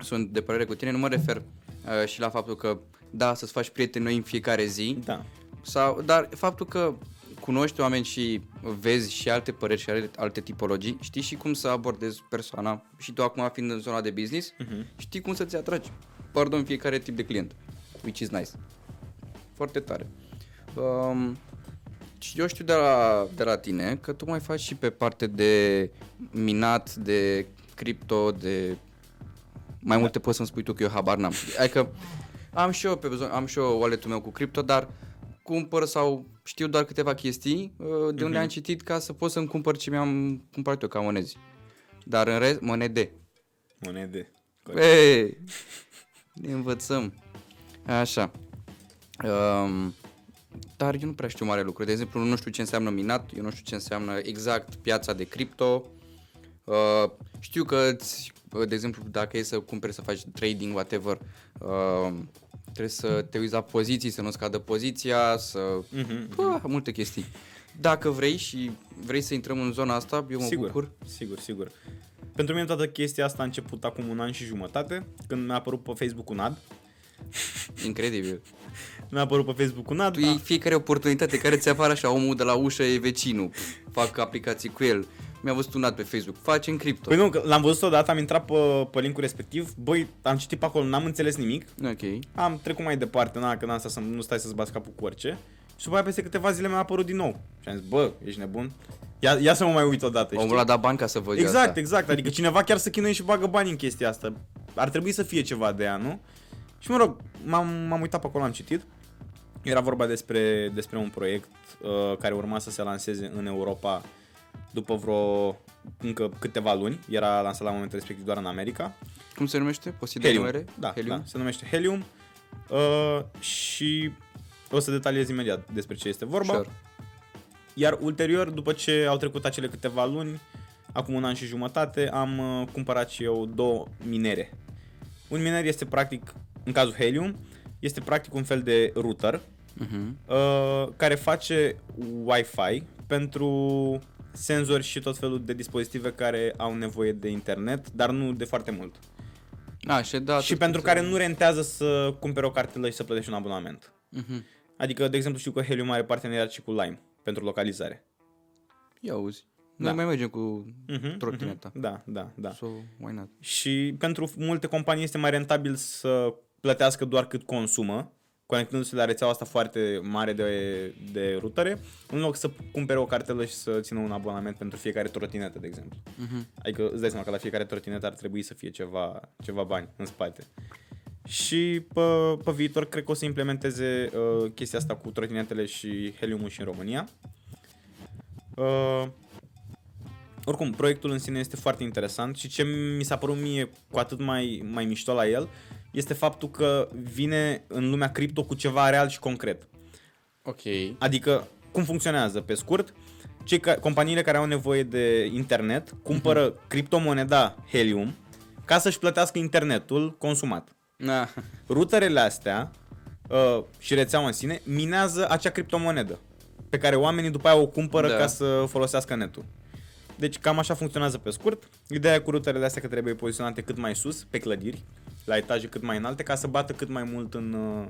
sunt de părere cu tine, nu mă refer a, și la faptul că, da, să-ți faci prieteni noi în fiecare zi, Da. sau, dar faptul că cunoști oameni și vezi și alte păreri și alte, alte tipologii, știi și cum să abordezi persoana și tu acum fiind în zona de business, Mhm. știi cum să-ți atragi, pardon, fiecare tip de client, which is nice. Foarte tare. Um, și eu știu de la, de la tine că tu mai faci și pe parte de minat, de cripto, de mai multe poți să-mi spui tu că eu habar n-am. Adică am și eu pe zon, am și eu wallet-ul meu cu cripto, dar cumpăr sau știu doar câteva chestii uh, de unde am citit ca să pot să-mi cumpăr ce mi-am cumpărat eu ca monezi. Dar în rest, monede. Monede. Ei, ne învățăm. Așa. Um, dar eu nu prea știu mare lucru. De exemplu, nu știu ce înseamnă minat, eu nu știu ce înseamnă exact piața de cripto. Uh, știu că, îți, de exemplu, dacă e să cumperi să faci trading, whatever, uh, trebuie să te uiți la poziții, să nu scadă poziția, să... Mhm. Bă, multe chestii. Dacă vrei și vrei să intrăm în zona asta, eu mă sigur, bucur. sigur, sigur. Pentru mine toată chestia asta a început acum un an și jumătate, când mi-a apărut pe Facebook un ad. Incredibil. Mi-a apărut pe Facebook un ad. Tu iei fiecare oportunitate care ți apare așa, omul de la ușă e vecinul, fac aplicații cu el. Mi-a văzut un ad pe Facebook, face în cripto. Păi nu, că l-am văzut odată, am intrat pe, pe linkul respectiv, băi, am citit pe acolo, n-am înțeles nimic, Ok. am trecut mai departe, na, că n-am stat să nu stai să-ți bați capul cu orice. Și după aia peste câteva zile mi-a apărut din nou. Și am zis, bă, ești nebun? Ia, ia să mă mai uit odată, știi? Omul a dat bani ca să văd Exact, asta. exact. Adică cineva chiar să chinuie și bagă bani în chestia asta. Ar trebui să fie ceva de ea, nu? Și mă rog, m-am, m-am uitat pe acolo, am citit. Era vorba despre, despre un proiect uh, care urma să se lanseze în Europa după vreo încă câteva luni. Era lansat la momentul respectiv doar în America. Cum se numește? Poți să Helium. numere? Da, Helium? da, se numește Helium. Uh, și o să detaliez imediat despre ce este vorba. Sure. Iar ulterior, după ce au trecut acele câteva luni, acum un an și jumătate, am uh, cumpărat și eu două minere. Un miner este practic, în cazul Helium, este practic un fel de router Mhm. uh, care face Wi-Fi pentru senzori și tot felul de dispozitive care au nevoie de internet, dar nu de foarte mult. A, și da. și pentru care nu rentează să cumpere o cartelă și să plătești un abonament. Mhm. Adică, de exemplu, știu că Helium are parteneriat și cu Lime pentru localizare. Ia auzi. Da. Noi mai mergem cu Mhm, trotineta. mhm. Da, da, da. So, why not? Și pentru multe companii este mai rentabil să plătească doar cât consumă, conectându-se la rețeaua asta foarte mare de, de rutere, în loc să cumpere o cartelă și să țină un abonament pentru fiecare trotinetă, de exemplu. Mhm. Adică îți dai seama că la fiecare trotinetă ar trebui să fie ceva, ceva bani în spate. Și pe, pe viitor cred că o să implementeze uh, chestia asta cu trotinetele și heliumul și în România. Uh, oricum, proiectul în sine este foarte interesant și ce mi s-a părut mie cu atât mai, mai mișto la el este faptul că vine în lumea cripto cu ceva real și concret. Ok. Adică, cum funcționează? Pe scurt, cei ca, companiile care au nevoie de internet cumpără uh-huh. criptomoneda Helium ca să-și plătească internetul consumat. Na. Ruterele astea uh, și rețeaua în sine minează acea criptomonedă pe care oamenii după aia o cumpără Da. ca să folosească netul. Deci cam așa funcționează pe scurt. Ideea cu ruterele astea că trebuie poziționate cât mai sus, pe clădiri, la etaje cât mai înalte, ca să bată cât mai mult în, uh,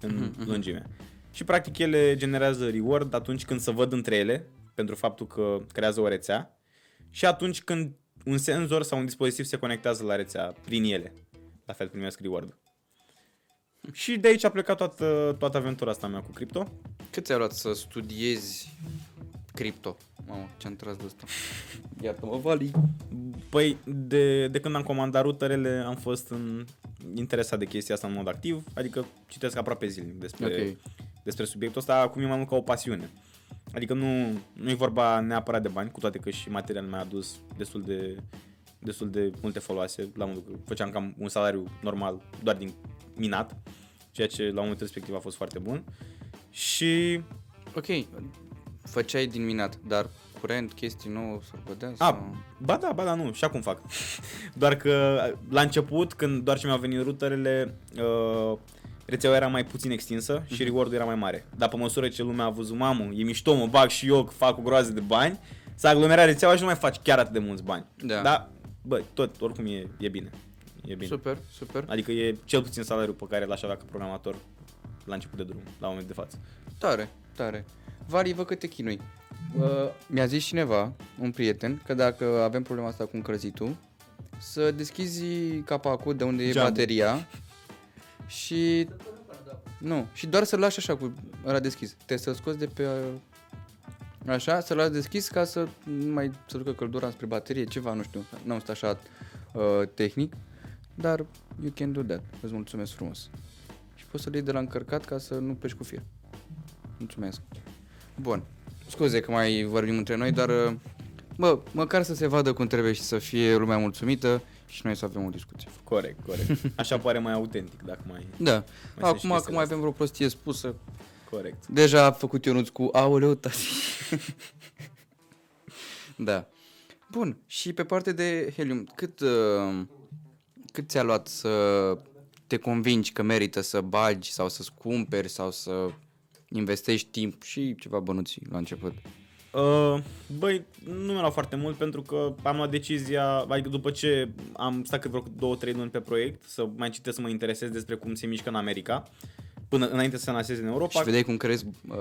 în lungime. Și practic ele generează reward atunci când se văd între ele, pentru faptul că creează o rețea, și atunci când un senzor sau un dispozitiv se conectează la rețea prin ele. La fel primesc reward. Și de aici a plecat toată, toată aventura asta mea cu cripto. Cât ți-a luat să studiezi cripto? Mamă, ce-am tras de asta. Iartă-mă, Vali. Păi, de, de când am comandat ruterele, am fost în, interesat de chestia asta în mod activ, adică citesc aproape zilnic despre, Ok. despre subiectul ăsta, acum e mai mult ca o pasiune. Adică nu, nu e vorba neapărat de bani, cu toate că și material mi-a adus destul de, destul de multe foloase, la modul că făceam cam un salariu normal doar din minat, ceea ce la momentul respectiv a fost foarte bun. Și Ok, făceai din minat, dar curent, chestii nouă, să bădea A, sau... ba da, ba da, nu, și acum fac. Doar că la început, când doar ce mi-au venit ruterele, uh, rețeaua era mai puțin extinsă și reward era mai mare. Dar pe măsură ce lumea a văzut, mamă, e mișto, mă bag și eu, fac o groază de bani, s-a aglomerat rețeaua și nu mai faci chiar atât de mulți bani. Da. Dar, bă, tot, oricum e, e bine. E bine. Super, super. Adică e cel puțin salariul pe care l-aș avea ca programator la început de drum, la momentul de față. Tare, tare. Vari, vă cât te chinui. Uh, mi-a zis cineva, un prieten, că dacă avem problema asta cu încălzitul, să deschizi capacul de unde e Geamul. bateria și... Nu, și doar să-l lași așa cu ăla deschis. Trebuie să-l scoți de pe... uh, Așa, să-l lași deschis ca să nu mai să ducă căldura spre baterie, ceva, nu știu, nu am stat așa uh, tehnic, dar you can do that. Îți mulțumesc frumos. Și poți să-l iei de la încărcat ca să nu pleci cu fir. Mulțumesc. Bun. Scuze că mai vorbim între noi, dar uh, bă, măcar să se vadă cum trebuie și să fie lumea mulțumită și noi să avem o discuție. Corect, corect. Așa pare mai autentic dacă mai... Da. sunt și Acum chestiile că mai avem vreo prostie spusă, Corect. deja a făcut Ionuț cu aoleu, tati. da. Bun. Și pe parte de helium, cât, uh, cât ți-a luat să te convingi că merită să bagi sau să-ți cumperi sau să investești timp și ceva bănuți la început? Uh, băi, nu mi-a luat foarte mult pentru că am luat decizia, adică după ce am stat cât vreo două, trei luni pe proiect, să mai citesc, să mă interesez despre cum se mișcă în America, până înainte să se lanseze în Europa. Și vedeai cum crezi uh,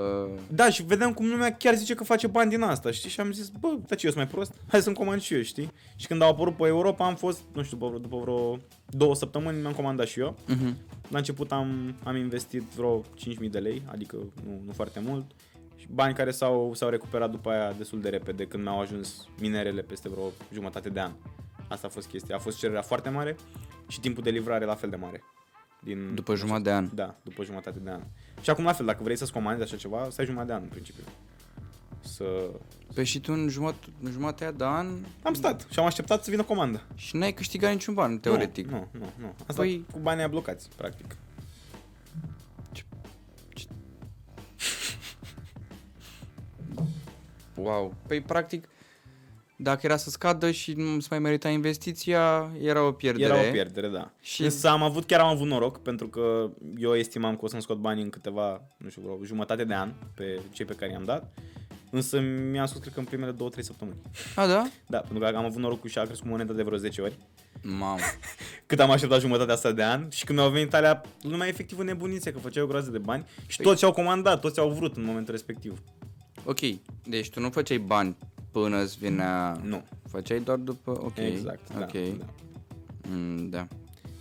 Da, și vedeam cum lumea chiar zice că face bani din asta, știi? Și am zis, bă, dar ce, eu sunt mai prost? Hai să-mi comand și eu, știi? Și când au apărut pe Europa am fost, nu știu, după vreo, după vreo două săptămâni mi-am comandat și eu. uh-huh. La început am, am investit vreo 5.000 de lei, adică nu, nu foarte mult. Și bani care s-au, s-au recuperat după aia destul de repede când mi-au ajuns minerele peste vreo jumătate de an. Asta a fost chestia. A fost cererea foarte mare și timpul de livrare la fel de mare. Din, După jumătate de an. Da, după jumătate de an. Și acum la fel, dacă vrei să-ți comanzi așa ceva, stai jumătate de an în principiu. Să... Păi și tu în, jumătate, în jumatea de an Am stat și am așteptat să vină comanda. și n-ai câștigat niciun ban, teoretic. Nu, nu, nu. nu. Asta Păi- păi... cu banii blocați, practic. Wow. Păi practic, dacă era să scadă și nu se mai merita investiția, era o pierdere. Era o pierdere, da. Și- Și... Însă am avut, chiar am avut noroc, pentru că eu estimam că o să-mi scot bani în câteva, nu știu, vreo jumătate de an pe cei pe care i-am dat. Însă mi-am scos, cred că în primele 2-3 săptămâni. A, da? Da, pentru că am avut norocul și a crescut moneda de vreo 10 ori. Mamă. Cât am așteptat jumătatea asta de an și când mi-au venit alea, lumea efectiv în nebunițe, că făceau o groază de bani și Păi- toți au comandat, toți au vrut în momentul respectiv. Ok, deci tu nu făceai bani până îți venea... Nu. Făceai doar după... Ok. Exact, da, Ok. da. Mm, da.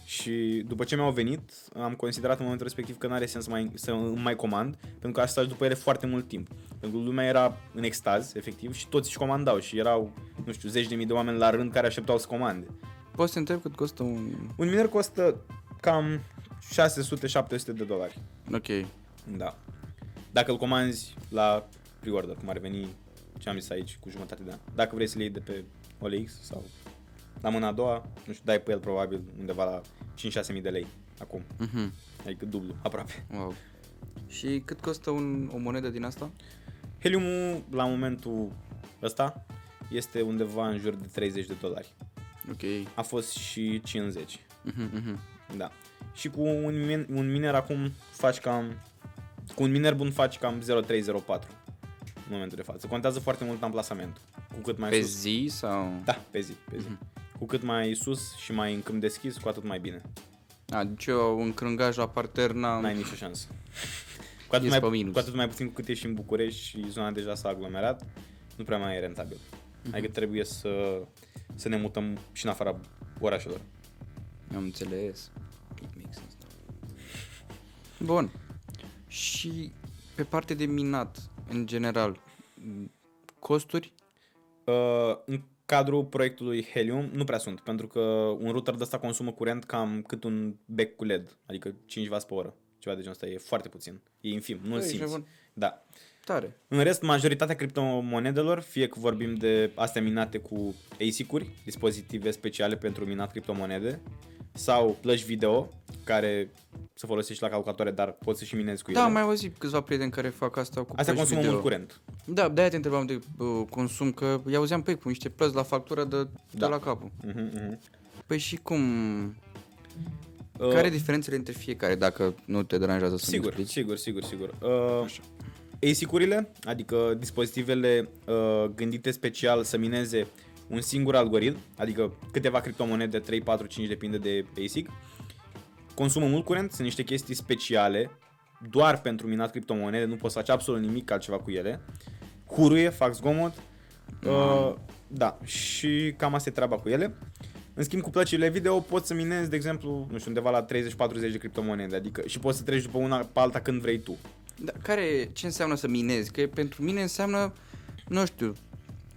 Și după ce mi-au venit, am considerat în momentul respectiv că nu are sens mai, să îmi mai comand, pentru că asta după ele foarte mult timp. Pentru că lumea era în extaz, efectiv, și toți își comandau și erau, nu știu, zeci de mii de oameni la rând care așteptau să comande. Poți să te întreb cât costă un... Un miner costă cam 600-700 de dolari. Ok. Da. Dacă îl comanzi la pre-order, cum ar veni ce am zis aici, cu jumătate de an. Dacă vrei să-l iei de pe OLX sau la mâna a doua, nu știu, dai pe el probabil undeva la 5-6 mii de lei acum. Mhm. Adică dublu, aproape. Wow. Și cât costă un, o monedă din asta? Heliumul, la momentul ăsta, este undeva în jur de 30 de dolari. Ok. A fost și 50. Mhm, mhm. Da. Și cu un, min- un miner acum faci cam... Cu un miner bun faci cam 0,304 în momentul de față. Contează foarte mult amplasamentul. Cu cât mai Pe sus... zi sau... Da, pe zi, pe zi. Cu cât mai sus și mai în câmp deschis, cu atât mai bine. A, deci eu un crângaj la parter n-am... N-ai nicio șansă. Cu atât, Ești mai, pe minus. cu atât mai puțin cu cât ești în București și zona deja s-a aglomerat, nu prea mai e rentabil. Adică trebuie să, să ne mutăm și în afara orașelor. Am înțeles. It makes sense. Bun. Și pe parte de minat, în general, m, costuri? Uh, în cadrul proiectului Helium nu prea sunt, pentru că un router de ăsta consumă curent cam cât un bec cu LED, adică 5 W pe oră. Ceva de genul ăsta, e foarte puțin. E infim, nu-l Băi, ești simți. nebun. Da. Tare. În rest, majoritatea criptomonedelor, fie că vorbim de astea minate cu ASIC-uri, dispozitive speciale pentru minat criptomonede, sau plăci video, care să folosești la calculatoare, dar poți să și minezi cu ele. Da, am mai auzit câțiva prieteni care fac asta cu Astea plăci consumă video. mult curent. Da, de-aia te întrebam de uh, consum, că i-auzeam pe ei cu niște plăți la factură de, de Da. la capul. Uh-huh, uh-huh. Păi și cum... Uh, Care diferențele între fiecare, dacă nu te deranjează să-mi Sigur, explici? sigur, sigur, sigur. Uh, ASIC-urile, adică dispozitivele uh, gândite special să mineze un singur algoritm, adică câteva criptomonede, 3, 4, 5, depinde de ASIC, consumă mult curent, sunt niște chestii speciale, doar pentru minat criptomonede, nu poți face absolut nimic altceva cu ele. Huruie, fac zgomot, uh, da, și cam asta e treaba cu ele. În schimb, cu plăcile video poți să minezi, de exemplu, nu știu, undeva la 30-40 de criptomonede, adică și poți să treci după una pe alta când vrei tu. Da, care, ce înseamnă să minezi? Că pentru mine înseamnă, nu știu,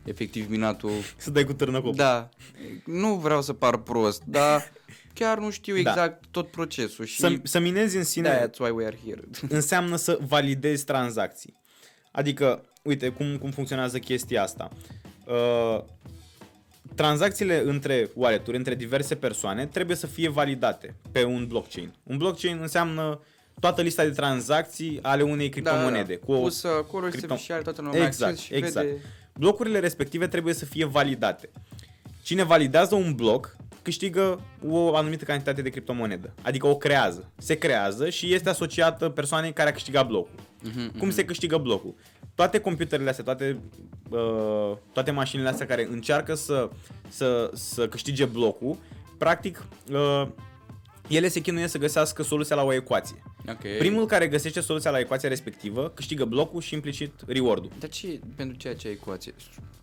efectiv minatul. Să dai cu târnăcopul. Da, nu vreau să par prost, dar chiar nu știu Da. exact tot procesul și Să, să minezi în sine that's why we are here. înseamnă să validezi tranzacții. Adică, uite cum, cum funcționează chestia asta. Uh, tranzacțiile între wallet-uri, între diverse persoane, trebuie să fie validate pe un blockchain. Un blockchain înseamnă toată lista de tranzacții ale unei criptomonede. Da, cu o Pus acolo și cripto- se și are toată lumea Exact, acces și exact. vede... Blocurile respective trebuie să fie validate. Cine validează un bloc câștigă o anumită cantitate de criptomonedă. Adică o creează. Se creează și este asociată persoanei care a câștigat blocul. Mhm, Cum se câștigă blocul? Toate computerele astea, toate, uh, toate mașinile astea care încearcă să, să, să câștige blocul, practic, uh, ele se chinuie să găsească soluția la o ecuație. Ok. Primul care găsește soluția la ecuația respectivă câștigă blocul și implicit reward-ul. Dar ce, pentru ceea ce ecuație?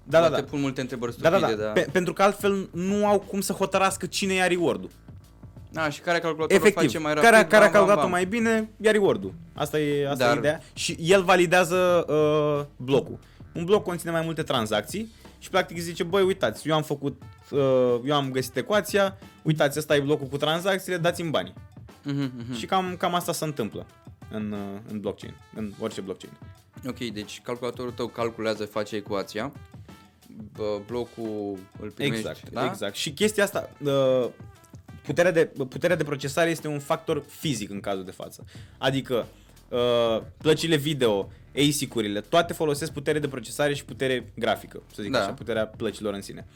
Da, da, Poate da. pun multe întrebări Da, stupide, da, da. dar... Pe, pentru că altfel nu au cum să hotărască cine ia reward-ul. A, și care calculatorul Efectiv, face mai rapid? care, care a bam, bam, calculat-o bam. mai bine, ia reward-ul. Asta e, asta Dar- e ideea. Și el validează uh, blocul. Un bloc conține mai multe tranzacții și practic zice, băi, uitați, eu am făcut, uh, eu am găsit ecuația, uitați, ăsta e blocul cu tranzacțiile, dați-mi banii. Mhm, mhm. Și cam, cam asta se întâmplă în, uh, în blockchain, în orice blockchain. Ok, deci calculatorul tău calculează, face ecuația, bă, blocul îl primești, Exact, da? exact. Și chestia asta, uh, puterea de, puterea de procesare este un factor fizic în cazul de față. Adică uh, plăcile video, ASIC-urile, toate folosesc putere de procesare și putere grafică, să zic Da. așa, puterea plăcilor în sine.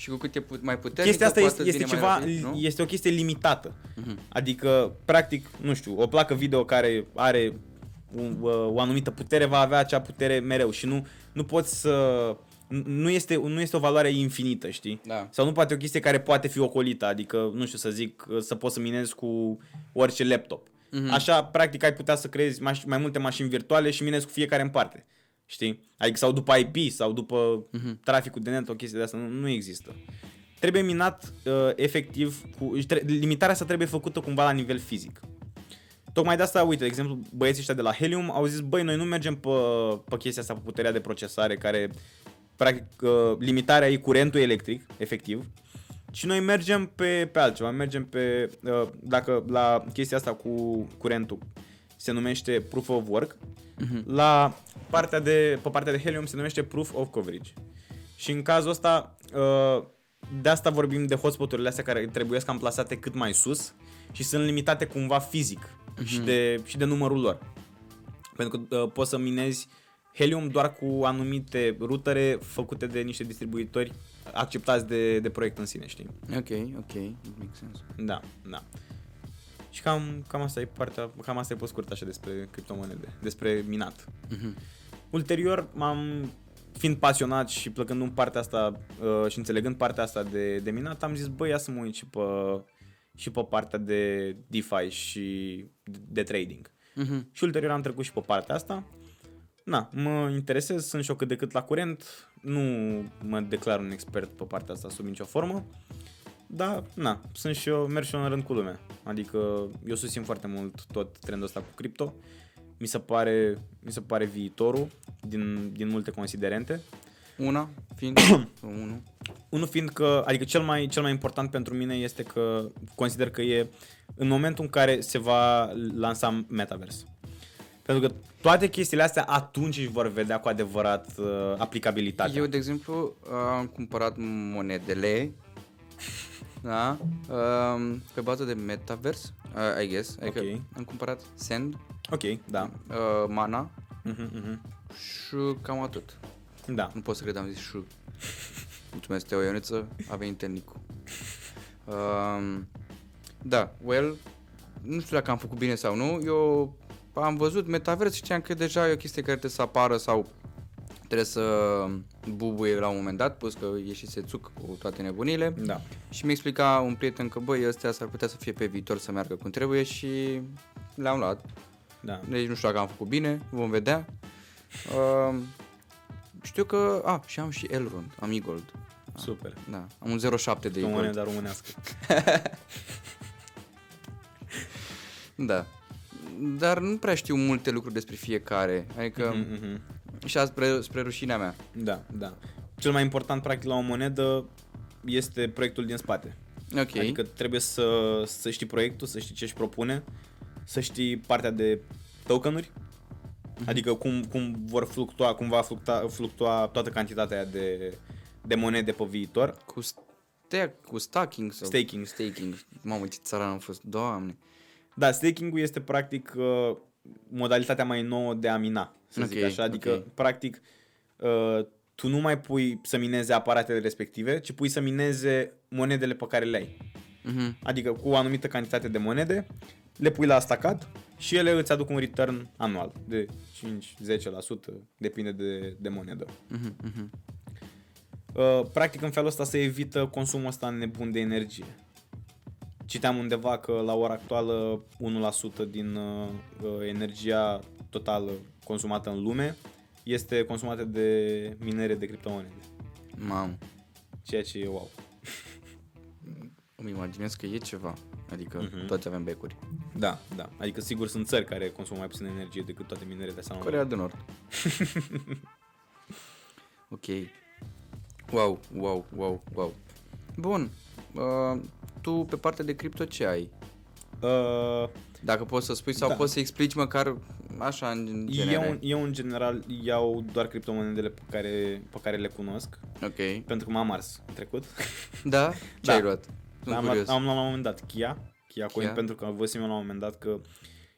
Și cu cât e pu- mai puternică, Chestia asta cu este, atât este vine mai ceva, rapid, nu? este o chestie limitată. Mhm. Adică, practic, nu știu, o placă video care are un, uh, o anumită putere va avea acea putere mereu și nu, nu poți să... Nu este, nu este o valoare infinită, știi? Da. Sau nu poate o chestie care poate fi ocolită, adică, nu știu să zic, să poți să minezi cu orice laptop. Mhm. Așa, practic, ai putea să creezi maș- mai multe mașini virtuale și minezi cu fiecare în parte. Știi? Adică sau după IP sau după Mhm. traficul de net, o chestie de asta, nu, nu există. Trebuie minat uh, efectiv, cu, tre- limitarea asta trebuie făcută cumva la nivel fizic. Tocmai de asta, uite, de exemplu, băieții ăștia de la Helium au zis, băi, noi nu mergem pe, pe chestia asta, pe puterea de procesare, care, practic, uh, limitarea e curentul electric, efectiv, și noi mergem pe, pe altceva, mergem pe, uh, dacă la chestia asta cu curentul se numește Proof of Work, Mhm. la partea de, pe partea de Helium se numește Proof of Coverage. Și în cazul ăsta, uh, de asta vorbim de hotspoturile astea care trebuie să amplasate cât mai sus și sunt limitate cumva fizic și, de, și de numărul lor. Pentru că uh, poți să minezi Helium doar cu anumite rutere făcute de niște distribuitori acceptați de, de proiect în sine, știi? Ok, ok, make sense. Da, da. Și cam, cam asta e partea, cam asta e pe scurt așa despre criptomonede, despre minat. Mhm. Ulterior m-am fiind pasionat și plăcând în partea asta uh, și înțelegând partea asta de, de minat, am zis, băi, ia să mă uit și pe, și pe partea de DeFi și de, de trading. Mhm. Și ulterior am trecut și pe partea asta. Na, mă interesez, sunt și eu cât de cât la curent, nu mă declar un expert pe partea asta sub nicio formă, dar, na, sunt și eu, merg și eu în rând cu lumea. Adică eu susțin foarte mult tot trendul ăsta cu cripto. Mi se pare, mi se pare viitorul din, din multe considerente. Una, fiind, unul. Unul fiind că, adică cel mai, cel mai important pentru mine este că consider că e în momentul în care se va lansa Metaverse. Pentru că toate chestiile astea atunci își vor vedea cu adevărat uh, aplicabilitatea. Eu, de exemplu, am cumpărat monedele da, um, pe bază de Metaverse, uh, I guess. Adică Ok. am cumpărat Send, Ok, da. uh, Mana Mhm, mhm. și cam atât. Da. Nu pot să cred, am zis și. Mulțumesc, Teo Ioniță, a venit Nicu. Um, da, well, nu știu dacă am făcut bine sau nu, eu am văzut metavers și știam că deja e o chestie care trebuie să apară sau trebuie să bubuie la un moment dat, plus că e și sețuc cu toate nebunile. Da. Și mi explica un prieten că, băi, ăstea s-ar putea să fie pe viitor să meargă cum trebuie și le-am luat. Da. Deci nu știu dacă am făcut bine, vom vedea. Uh, știu că, a, și am și Elrond, am e-gold. Super. Da, am un 07 de O e-gold. monedă românească. Da. Dar nu prea știu multe lucruri despre fiecare. Adică, Mhm, mhm. și asta spre, spre rușinea mea. Da, da. Cel mai important, practic, la o monedă este proiectul din spate. Ok. Adică trebuie să, să știi proiectul, să știi ce își propune, să știi partea de tokenuri, adică cum, cum vor fluctua, cum va fluctua, fluctua toată cantitatea aia de, de monede pe viitor. Cu stack, cu stacking sau... Staking. Staking. Mamă, ce țaran am fost. Doamne. Da, staking-ul este practic uh, modalitatea mai nouă de a mina, să zic Ok, așa. Adică, ok. practic, uh, tu nu mai pui să mineze aparatele respective, ci pui să mineze monedele pe care le ai. Mhm. Adică cu o anumită cantitate de monede, le pui la stacat și ele îți aduc un return anual de 5-10%, depinde de, de monedă. Mhm, mhm. Uh, practic în felul ăsta se evită consumul ăsta nebun de energie. Citeam undeva că la ora actuală 1% din uh, uh, energia totală consumată în lume este consumată de minere de criptomonede. Mamă. Ceea ce e wow. Îmi imaginez că e ceva. Adică Mhm. toți avem becuri. Da, da. Adică sigur sunt țări care consumă mai puțin energie decât toate minerele astea. la Corea de Nord. ok. Wow, wow, wow, wow. Bun. Uh, tu pe partea de cripto ce ai? Uh, Dacă poți să spui sau Da. poți să explici măcar așa în genere. eu, eu în general iau doar criptomonedele pe care, pe care le cunosc, Ok. pentru că m-am ars în trecut. Da? Ce Da. ai luat? Sunt am, curios. luat, am luat la un moment dat Kia, Kia Coin, Kia? pentru că văzusem eu la un moment dat că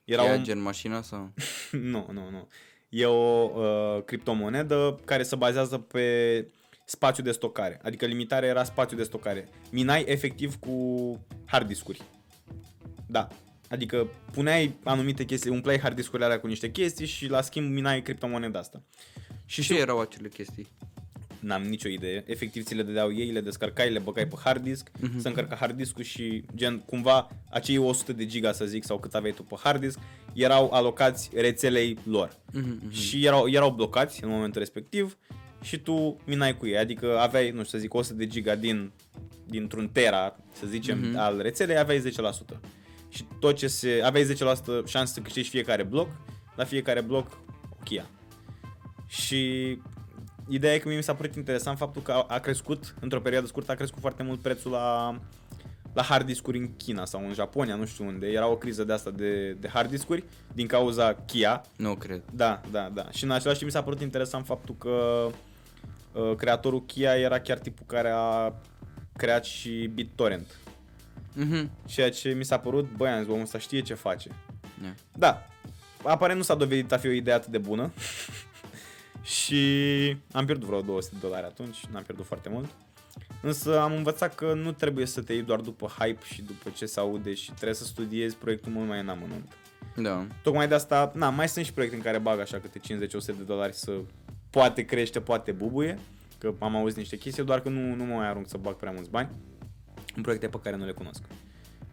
era Era un... gen mașina sau? nu, nu, nu. E o uh, criptomonedă care se bazează pe spațiu de stocare. Adică limitarea era spațiu de stocare. Minai efectiv cu hard discuri. Da. Adică puneai anumite chestii, umpleai hard discurile alea cu niște chestii și la schimb minai criptomoneda asta. Și Ce erau acele chestii? N-am nicio idee. Efectiv ți le dădeau ei, le descărcai, le băgai pe hard disk, Mhm. mm-hmm. să încărca hard disk și gen cumva acei 100 de giga să zic sau cât aveai tu pe hard disk erau alocați rețelei lor. Mhm, mhm. Și erau, erau blocați în momentul respectiv și tu minai cu ei. Adică aveai, nu știu să zic, 100 de giga din, dintr-un tera, să zicem, Mhm. mm-hmm. al rețelei, aveai 10%. Și tot ce se... aveai 10% șanse să câștigi fiecare bloc, la fiecare bloc o chia. Și ideea e că mie mi s-a părut interesant faptul că a, a crescut, într-o perioadă scurtă, a crescut foarte mult prețul la, la hard discuri în China sau în Japonia, nu știu unde. Era o criză de asta de, de hard discuri din cauza Kia, Nu cred. da, da, da. Și în același timp mi s-a părut interesant faptul că uh, creatorul Kia era chiar tipul care a creat și BitTorrent. Mhm. Ceea ce mi s-a părut, băi, am zis, omul ăsta știe ce face. Yeah. Da, aparent nu s-a dovedit a fi o idee atât de bună. și am pierdut vreo 200 de dolari atunci, n-am pierdut foarte mult. Însă am învățat că nu trebuie să te iei doar după hype și după ce se aude și trebuie să studiezi proiectul mult mai în amănunt. Da. Tocmai de asta, na, mai sunt și proiecte în care bag așa câte 50-100 de dolari să poate crește, poate bubuie, că am auzit niște chestii, doar că nu, nu mă mai arunc să bag prea mulți bani în proiecte pe care nu le cunosc.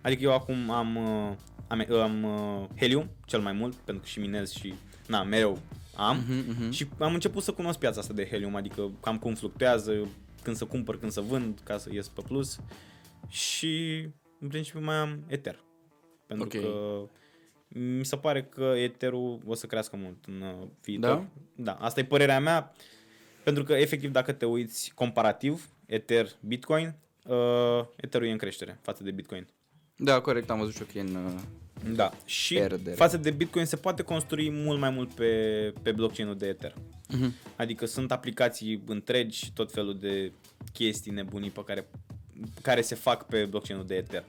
Adică eu acum am, uh, am, am uh, Helium, cel mai mult, pentru că și minez și, na, mereu am. Mhm, mhm. Și am început să cunosc piața asta de Helium, adică cam cum fluctuează, când să cumpăr, când să vând, ca să ies pe plus. Și în principiu mai am Ether. Pentru Ok. că mi se pare că Etherul o să crească mult în uh, viitor. Da? Da, asta e părerea mea. Pentru că efectiv dacă te uiți comparativ, Ether, Bitcoin, uh, Etherul e în creștere față de Bitcoin. Da, corect, am văzut și eu că e în... uh, Da, și Perdere. față de Bitcoin se poate construi mult mai mult pe, pe blockchain-ul de Ether. Mhm. Adică sunt aplicații întregi și tot felul de chestii nebunii pe care, care se fac pe blockchain-ul de Ether.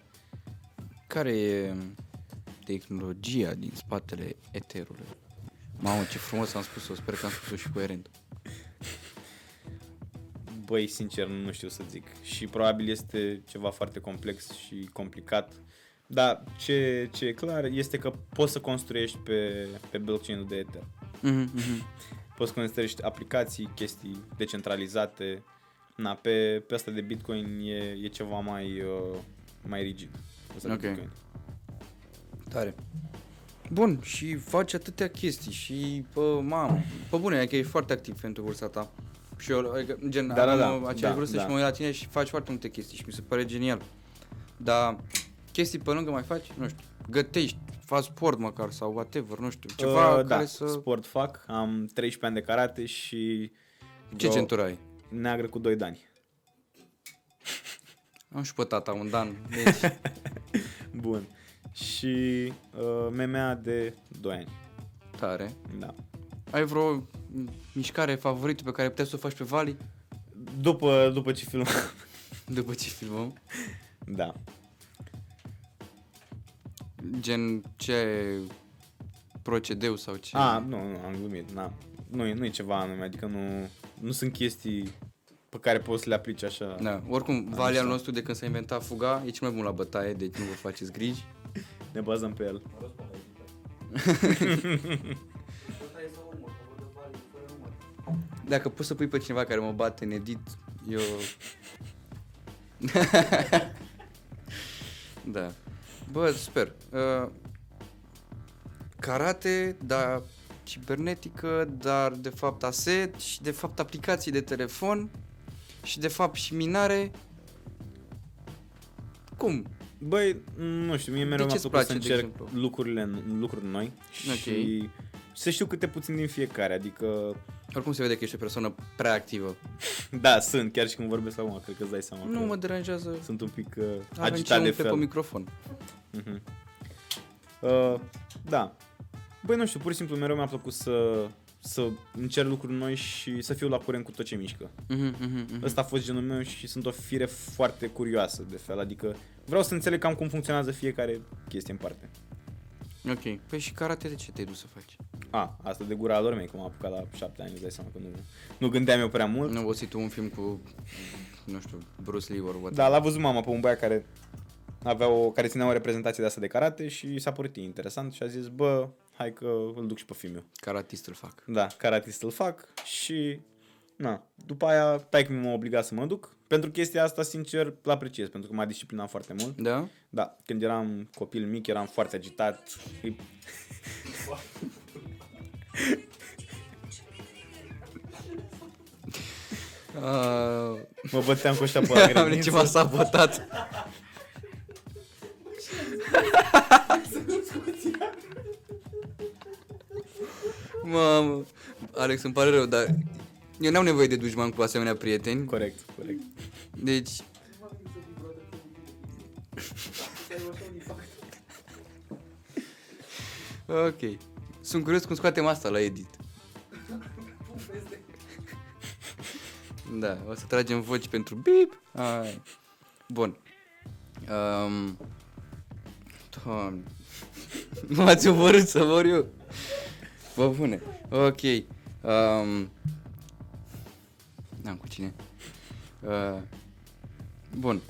Care e tehnologia din spatele Etherului? Mamă, ce frumos am spus-o, sper că am spus-o și coerent. Băi, sincer, nu știu să zic. Și probabil este ceva foarte complex și complicat Dar ce, ce e clar este că poți să construiești pe, pe blockchain-ul de Ether. Mhm, mhm. Poți să construiești aplicații, chestii decentralizate. Na, pe, pe asta de Bitcoin e, e ceva mai, uh, mai rigid. Asta de Ok. Bitcoin. Tare. Bun, și faci atâtea chestii și, pă, mamă, pe bune, adică ești foarte activ pentru vârsta ta. Și eu, adică, gen, Da, da, am da, aceeași da, vârstă da. și mă uit la tine și faci foarte multe chestii și mi se pare genial. Dar chestii pe lângă mai faci? Nu știu, gătești, faci sport măcar sau whatever, nu știu, ceva Uh, care da, să... sport fac, am 13 ani de karate și Ce vreo centură ai? neagră cu 2 ani. Am și pe tata un dan, deci, Bun. Și uh, MMA de 2 ani. tare. Da. Ai vreo mișcare favorită pe care puteai să o faci pe Vali După, după ce film. după ce filmăm? da. Gen, ce procedeu sau ce? A, nu, nu, am glumit. Na. Nu, e, nu e ceva anume, adică nu, nu sunt chestii pe care poți să le aplici așa. Da, oricum, Vali al așa. nostru de când s-a inventat fuga, e cel mai bun la bătaie, deci nu vă faceți griji. Ne bazăm pe el. Dacă poți să pui pe cineva care mă bate în edit, eu... da. Bă, sper. Uh, karate, dar cibernetică, dar de fapt aset și de fapt aplicații de telefon și de fapt și minare. Cum? Băi, nu știu, mie mereu ce mi-a îți plăcut să place, de încerc exemplu? lucrurile, lucruri noi și să știu câte puțin din fiecare, adică Oricum se vede că ești o persoană prea activă. da, sunt, chiar și când vorbesc acum, cred că îți dai seama Nu că mă deranjează. sunt un pic uh, Avem ce agitat de umple pe fel. microfon. Mhm. Uh, da. Băi, nu știu, pur și simplu mereu mi-a plăcut să, să încerc lucruri noi și să fiu la curent cu tot ce mișcă. Mhm, mhm, mhm. Ăsta a fost genul meu și sunt o fire foarte curioasă de fel, adică vreau să înțeleg cam cum funcționează fiecare chestie în parte. Ok. Păi și karate de ce te-ai dus să faci? A, asta de gura lor mei, cum am apucat la șapte ani, îți dai seama că nu, nu gândeam eu prea mult. Nu ai văzut tu un film cu, nu știu, Bruce Lee or what? Da, l-a văzut mama pe un băiat care avea o, care ținea o reprezentație de asta de karate și s-a părut ei interesant și a zis, bă, hai că îl duc și pe filmul. Karatist îl fac. Da, karatist îl fac și na, după aia taică m-a obligat să mă duc. Pentru chestia asta, sincer, îl apreciez, pentru că m-a disciplinat foarte mult. Da? Da, când eram copil mic, eram foarte agitat. Îi- Uh, Mă băteam cu ăștia pe la am grădiniță. ceva sabotat. Mamă, Alex, îmi pare rău, dar eu n-am nevoie de dușman cu asemenea prieteni. Corect, corect. Deci... ok. Sunt curios cum scoatem asta la edit. da, o să tragem voci pentru bip. Ai. Bun. Um, Doamne. Nu ați omorât să mor eu. Bă, bune. Ok. Um, N-am cu cine. Uh, bun.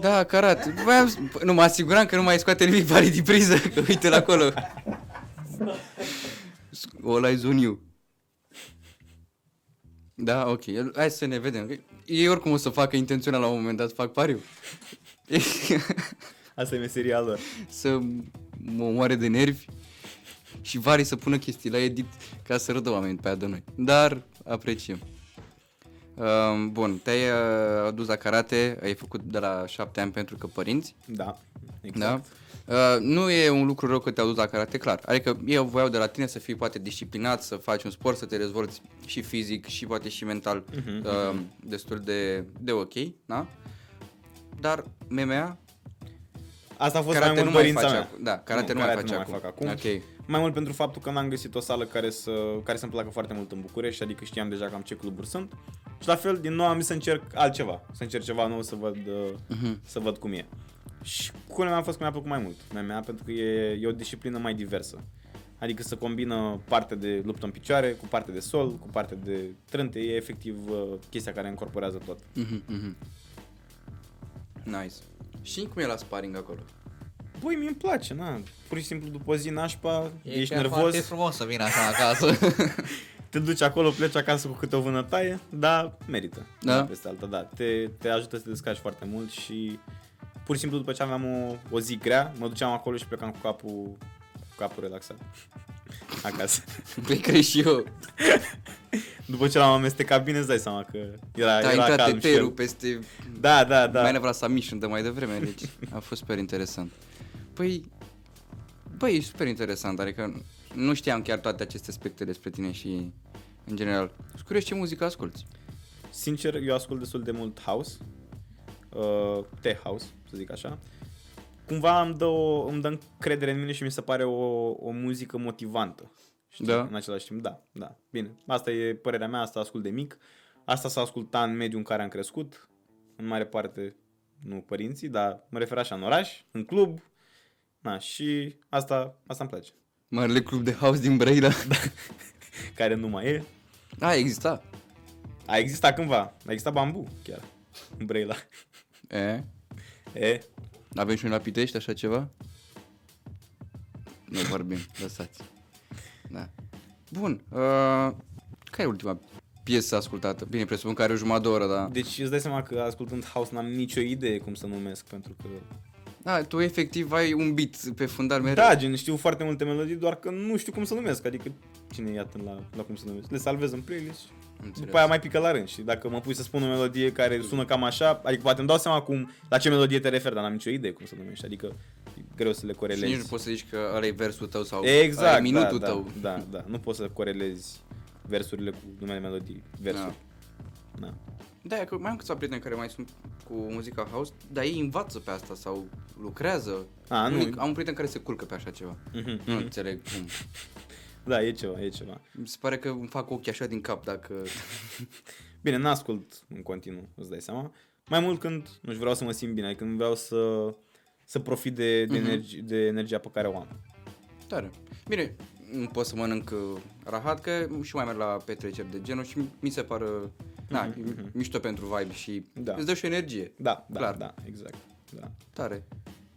Da, karate. Voiam, să- nu, mă asiguram că nu mai scoate nimic pare din priză, că uite-l acolo. All eyes on you. Da, ok. Hai să ne vedem. Ei oricum o să facă intenționat la un moment dat, fac pariu. Asta e meseria lor. să mă omoare de nervi și vari să pună chestii la edit ca să râdă oamenii pe aia de noi. Dar apreciem. Uh, bun, te-ai uh, adus la karate, ai făcut de la șapte ani pentru că părinți, Da, da? exact. Uh, nu e un lucru rău că te-au dus la karate, clar. Adică eu voiau de la tine să fii poate disciplinat, să faci un sport, să te dezvolți și fizic și poate și mental Mhm, uh, destul de, de ok, da? Dar MMA, Asta a fost karate mai nu mult mai dorința faci mea. acum. Da, karate nu, mai karate faci nu acum. mai fac acum. Ok. Mai mult pentru faptul că n-am găsit o sală care să care să-mi placă foarte mult în București, adică știam deja cam ce cluburi sunt. Și la fel, din nou am zis să încerc altceva, să încerc ceva nou, să văd, uh, Mhm. să văd cum e. Și cu mea a fost că mi-a plăcut mai mult MMA, pentru că e, e o disciplină mai diversă. Adică să combină parte de luptă în picioare cu parte de sol, cu parte de trânte, e efectiv uh, chestia care încorporează tot. Mhm, mhm. Nice. Și cum e la sparring acolo? Băi, mi-mi place, na. Pur și simplu după o zi nașpa, E ești chiar nervos, foarte frumos să vină așa acasă. te duci acolo, pleci acasă cu câte o vânătaie, dar merită. Da? Una Peste alta, da. Te, te ajută să te descarci foarte mult și pur și simplu după ce aveam o, o zi grea, mă duceam acolo și plecam cu capul, cu capul relaxat. Acasă. Păi cred și eu. După ce l-am amestecat bine, îți dai seama că era, Te-a era intrat calm și teterul el. peste... Da, da, Da. da. Mai nevra să mission de mai devreme, deci a fost super interesant. Păi, băi, e super interesant, adică nu știam chiar toate aceste aspecte despre tine și în general. Sunt curios ce muzică asculti. Sincer, eu ascult destul de mult house, uh, tech house, să zic așa. Cumva îmi dă, o, îmi dă încredere în mine și mi se pare o, o muzică motivantă. Știi? Da? În același timp, da, da. Bine, asta e părerea mea, asta ascult de mic. Asta s-a ascultat în mediul în care am crescut. În mare parte, nu părinții, dar mă refer așa, în oraș, în club. Na, și asta, asta îmi place. Marele club de house din Brăila. Care nu mai e. Da, exista. A existat cândva. A existat bambu, chiar. În Brăila. E? E, Avem și un la Pitești, așa ceva? Nu vorbim, lăsați. Da. Bun. Uh, care e ultima piesă ascultată? Bine, presupun că are o jumătate de oră, dar... Deci îți dai seama că ascultând house n-am nicio idee cum să numesc, pentru că... Da, tu efectiv ai un beat pe fundal mereu. Da, gen, știu foarte multe melodii, doar că nu știu cum să numesc, adică cine e atent la, la cum să numesc. Le salvez în playlist și Înțeles. după aia mai pică la rând și dacă mă pui să spun o melodie care sună cam așa, adică poate îmi dau seama cum, la ce melodie te referi, dar n-am nicio idee cum să numești, adică e greu să le Și corelezi. nici nu poți să zici că ăla e versul tău sau ăla e Exact, minutul da, tău. Da, da, da, nu poți să corelezi versurile cu numele melodii, versuri. Da. da. Da, că mai am câțiva prieteni care mai sunt cu muzica house, dar ei învață pe asta sau lucrează. A, nu. Unic- Am un prieten care se culcă pe așa ceva. Mhm, Nu mhm. înțeleg cum. Da, e ceva, e ceva. Mi se pare că îmi fac ochii așa din cap dacă... Bine, n-ascult în continuu, îți dai seama. Mai mult când, nu știu, vreau să mă simt bine, când vreau să, să profit de, de, Mhm. energi, de energia pe care o am. Tare. Bine, nu pot să mănânc uh, rahat, că și mai merg la petreceri de genul și mi se pare, na, Mhm, e mișto pentru vibe și Da. îți dă și energie. Da, da, Clar. da, exact. Da. Tare.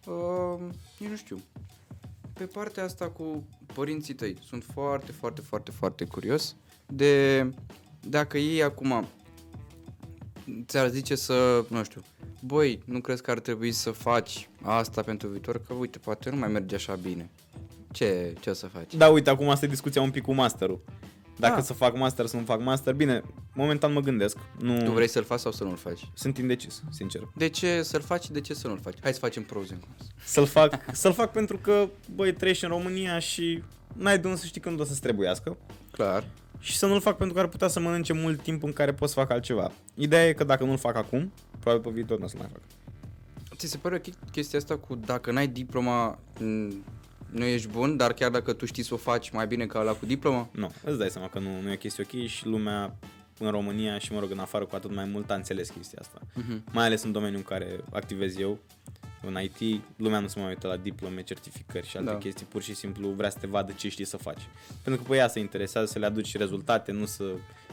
Uh, nici nu știu. Pe partea asta cu părinții tăi, sunt foarte, foarte, foarte, foarte curios de dacă ei acum ți-ar zice să, nu știu, băi, nu crezi că ar trebui să faci asta pentru viitor? Că uite, poate nu mai merge așa bine. Ce, ce o să faci? Da, uite, acum asta e discuția un pic cu masterul. Dacă Da. să fac master, să nu fac master, bine, momentan mă gândesc. Nu Tu vrei să-l faci sau să nu-l faci? Sunt indecis, sincer. De ce să-l faci și de ce să nu-l faci? Hai să facem pros and cons. Să-l fac, să-l fac pentru că, băi, trăiești în România și n-ai de unde să știi când o să-ți trebuiască. Clar. Și să nu-l fac pentru că ar putea să mănânce mult timp în care pot să fac altceva. Ideea e că dacă nu-l fac acum, probabil pe viitor nu o să mai fac. Ți se pare ok chestia asta cu dacă n-ai diploma, m, nu ești bun, dar chiar dacă tu știi să o faci mai bine ca la cu diploma? Nu, îți dai seama că nu, nu e o chestie ok și lumea în România și, mă rog, în afară cu atât mai mult a înțeles chestia asta. Mhm. Mai ales în domeniul în care activez eu, în IT, lumea nu se mai uită la diplome, certificări și alte Da. chestii, pur și simplu vrea să te vadă ce știi să faci. Pentru că pe ea se interesează să le aduci rezultate, nu să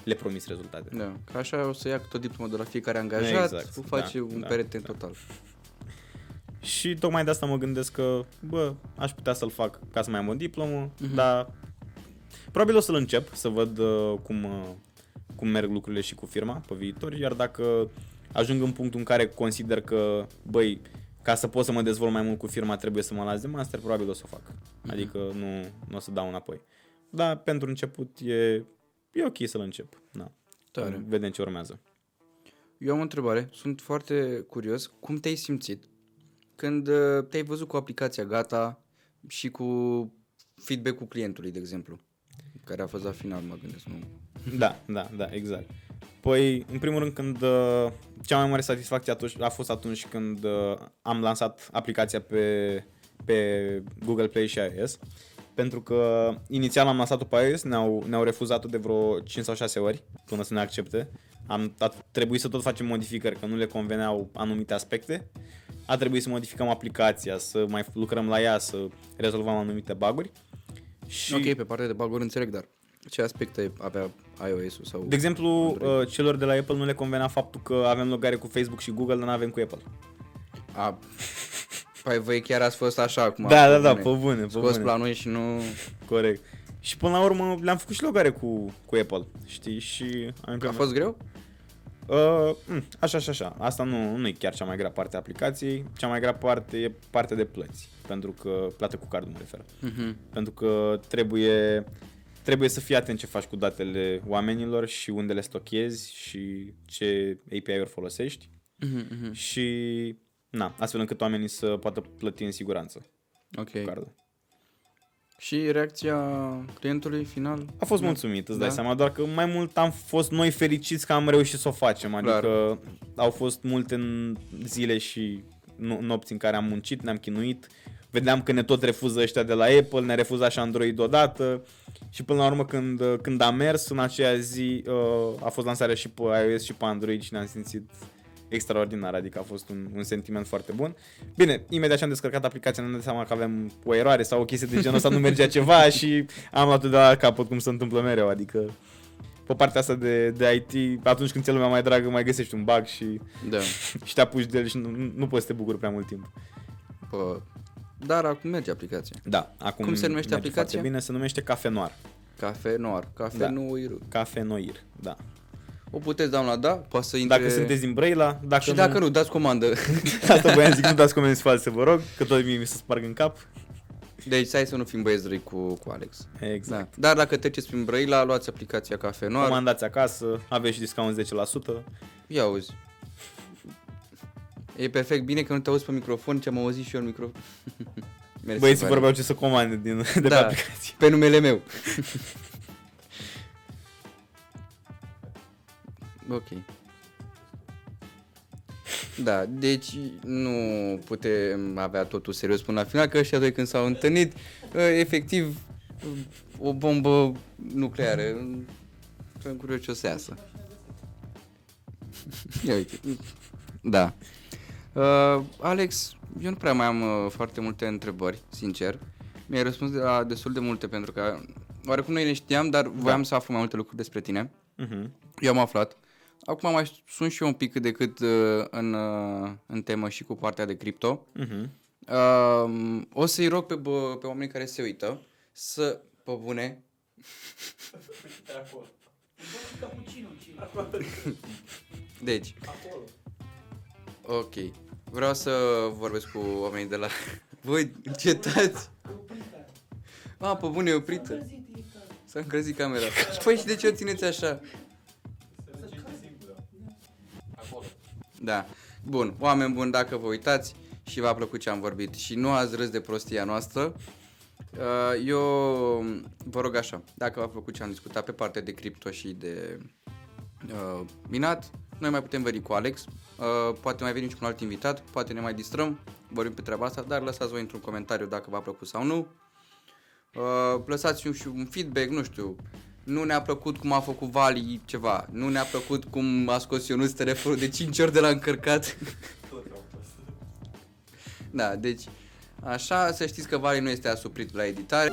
le promiți rezultate. Da, că așa o să ia tot diploma de la fiecare angajat, Exact, exact, o face da, un da, perete în da. total. Și tocmai de asta mă gândesc că, bă, aș putea să-l fac ca să mai am o diplomă, Mhm. dar probabil o să-l încep, să văd uh, cum, uh, cum merg lucrurile și cu firma pe viitor, iar dacă ajung în punctul în care consider că, băi, ca să pot să mă dezvolt mai mult cu firma trebuie să mă las de master, probabil o să o fac. Adică nu, nu o să dau înapoi. Dar pentru început e, e ok să-l încep. Da. Tare. Vedem ce urmează. Eu am o întrebare, sunt foarte curios, cum te-ai simțit când uh, te-ai văzut cu aplicația gata și cu feedback-ul clientului, de exemplu, care a fost la final, mă gândesc, nu? Da, da, da, exact. Păi, în primul rând, când uh, cea mai mare satisfacție atunci, a fost atunci când uh, am lansat aplicația pe, pe Google Play și iOS. Pentru că inițial am lansat-o pe iOS, ne-au, ne-au refuzat-o de vreo 5 sau 6 ori până să ne accepte. Am a trebuit să tot facem modificări, că nu le conveneau anumite aspecte. A trebuit să modificăm aplicația, să mai lucrăm la ea, să rezolvăm anumite buguri. Și... Ok, pe partea de baguri înțeleg, dar ce aspecte avea iOS-ul sau... De exemplu, uh, celor de la Apple nu le convenea faptul că avem logare cu Facebook și Google, dar nu avem cu Apple. A, Păi voi chiar ați fost așa acum. Da, pe da, da, bune. pe bune, pe Scos bune. planul și nu... Corect. Și până la urmă le-am făcut și logare cu, cu Apple, știi? Și am A implementat. fost greu? Uh, mm, așa, așa, așa. Asta nu, nu e chiar cea mai grea parte a aplicației. Cea mai grea parte e partea de plăți. Pentru că, plată cu cardul mă refer. Mhm. Pentru că trebuie, trebuie să fii atent ce faci cu datele oamenilor și unde le stochezi și ce API-uri folosești. Mhm, mhm. Și, na, astfel încât oamenii să poată plăti în siguranță Ok. cu cardul. Și reacția clientului final? A fost mulțumit, îți dai Da. seama, doar că mai mult am fost noi fericiți că am reușit să o facem, adică Clar. au fost multe în zile și no- nopți în care am muncit, ne-am chinuit, vedeam că ne tot refuză ăștia de la Apple, ne refuza și Android odată și până la urmă când, când a mers în aceea zi uh, a fost lansarea și pe iOS și pe Android și ne-am simțit extraordinar, adică a fost un, un sentiment foarte bun. Bine, imediat ce am descărcat aplicația ne-am dat seama că avem o eroare sau o chestie de genul ăsta, nu mergea ceva și am luat-o de la capăt cum se întâmplă mereu, adică pe partea asta de, de IT, atunci când ți-e lumea mai dragă, mai găsești un bug și, Da. și te apuci de el și nu, nu- nu poți să te bucuri prea mult timp. Bă. Dar acum merge aplicația. Da, acum Cum se numește merge aplicația? Foarte bine, se numește Cafe Noir. Cafe Noir. Cafe Da. Noir. Cafe Noir, da. O puteți downloada? Poate să intre... Dacă sunteți din Brăila, dacă Și dacă nu, dați comandă. Asta voiam zic, nu dați comenzi false, vă rog, că tot mie mi se sparg în cap. Deci hai să nu fim băieți răi cu, cu Alex. Exact. Da. Dar dacă treceți prin Brăila, luați aplicația Cafe Noir. Comandați acasă, aveți și discount 10%. Ia auzi. E perfect bine că nu te auzi pe microfon, ce am auzit și eu în microfon. Mersi, Băieții Vali. vorbeau ce să comande din, de pe Da. aplicație. Pe numele meu. ok. Da, deci nu putem avea totul serios până la final, că ăștia doi când s-au întâlnit, ă, efectiv, o bombă nucleară. Sunt curios ce o să iasă. Ia uite. Da. Uh, Alex, eu nu prea mai am uh, foarte multe întrebări, sincer. Mi-ai răspuns de la destul de multe pentru că oarecum noi ne știam, dar voiam să aflu mai multe lucruri despre tine. Mhm. Eu am aflat. Acum mai sunt și eu un pic cât de cât uh, în, uh, în temă și cu partea de cripto. Mhm. Uh, o să-i rog pe, bă, pe oamenii care se uită să, pe bune, deci, ok, vreau să vorbesc cu oamenii de la... Voi, încetați! A, pe bune, e oprită. S-a încălzit camera. Păi și de ce o țineți așa? Da. Bun, oameni buni, dacă vă uitați și v-a plăcut ce am vorbit și nu ați râs de prostia noastră, uh, eu vă rog așa, dacă v-a plăcut ce am discutat pe partea de cripto și de uh, minat, noi mai putem veni cu Alex, uh, poate mai venim și cu un alt invitat, poate ne mai distrăm, vorbim pe treaba asta, dar lăsați voi într-un comentariu dacă v-a plăcut sau nu. Uh, lăsați și un feedback, nu știu, nu ne-a plăcut cum a făcut Vali ceva, nu ne-a plăcut cum a scos Ionuț telefonul de 5 ori de la încărcat. da, deci așa să știți că Vali nu este asuprit la editare.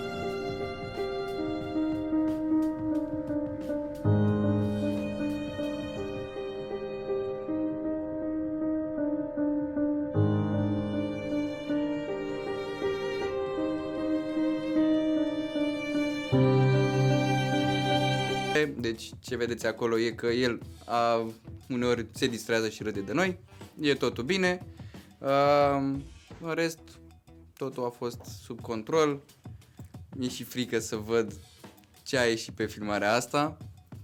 Deci ce vedeți acolo e că el a, uneori se distrează și râde de noi. E totul bine. Uh, în rest, totul a fost sub control. Mi-e și frică să văd ce a ieșit pe filmarea asta.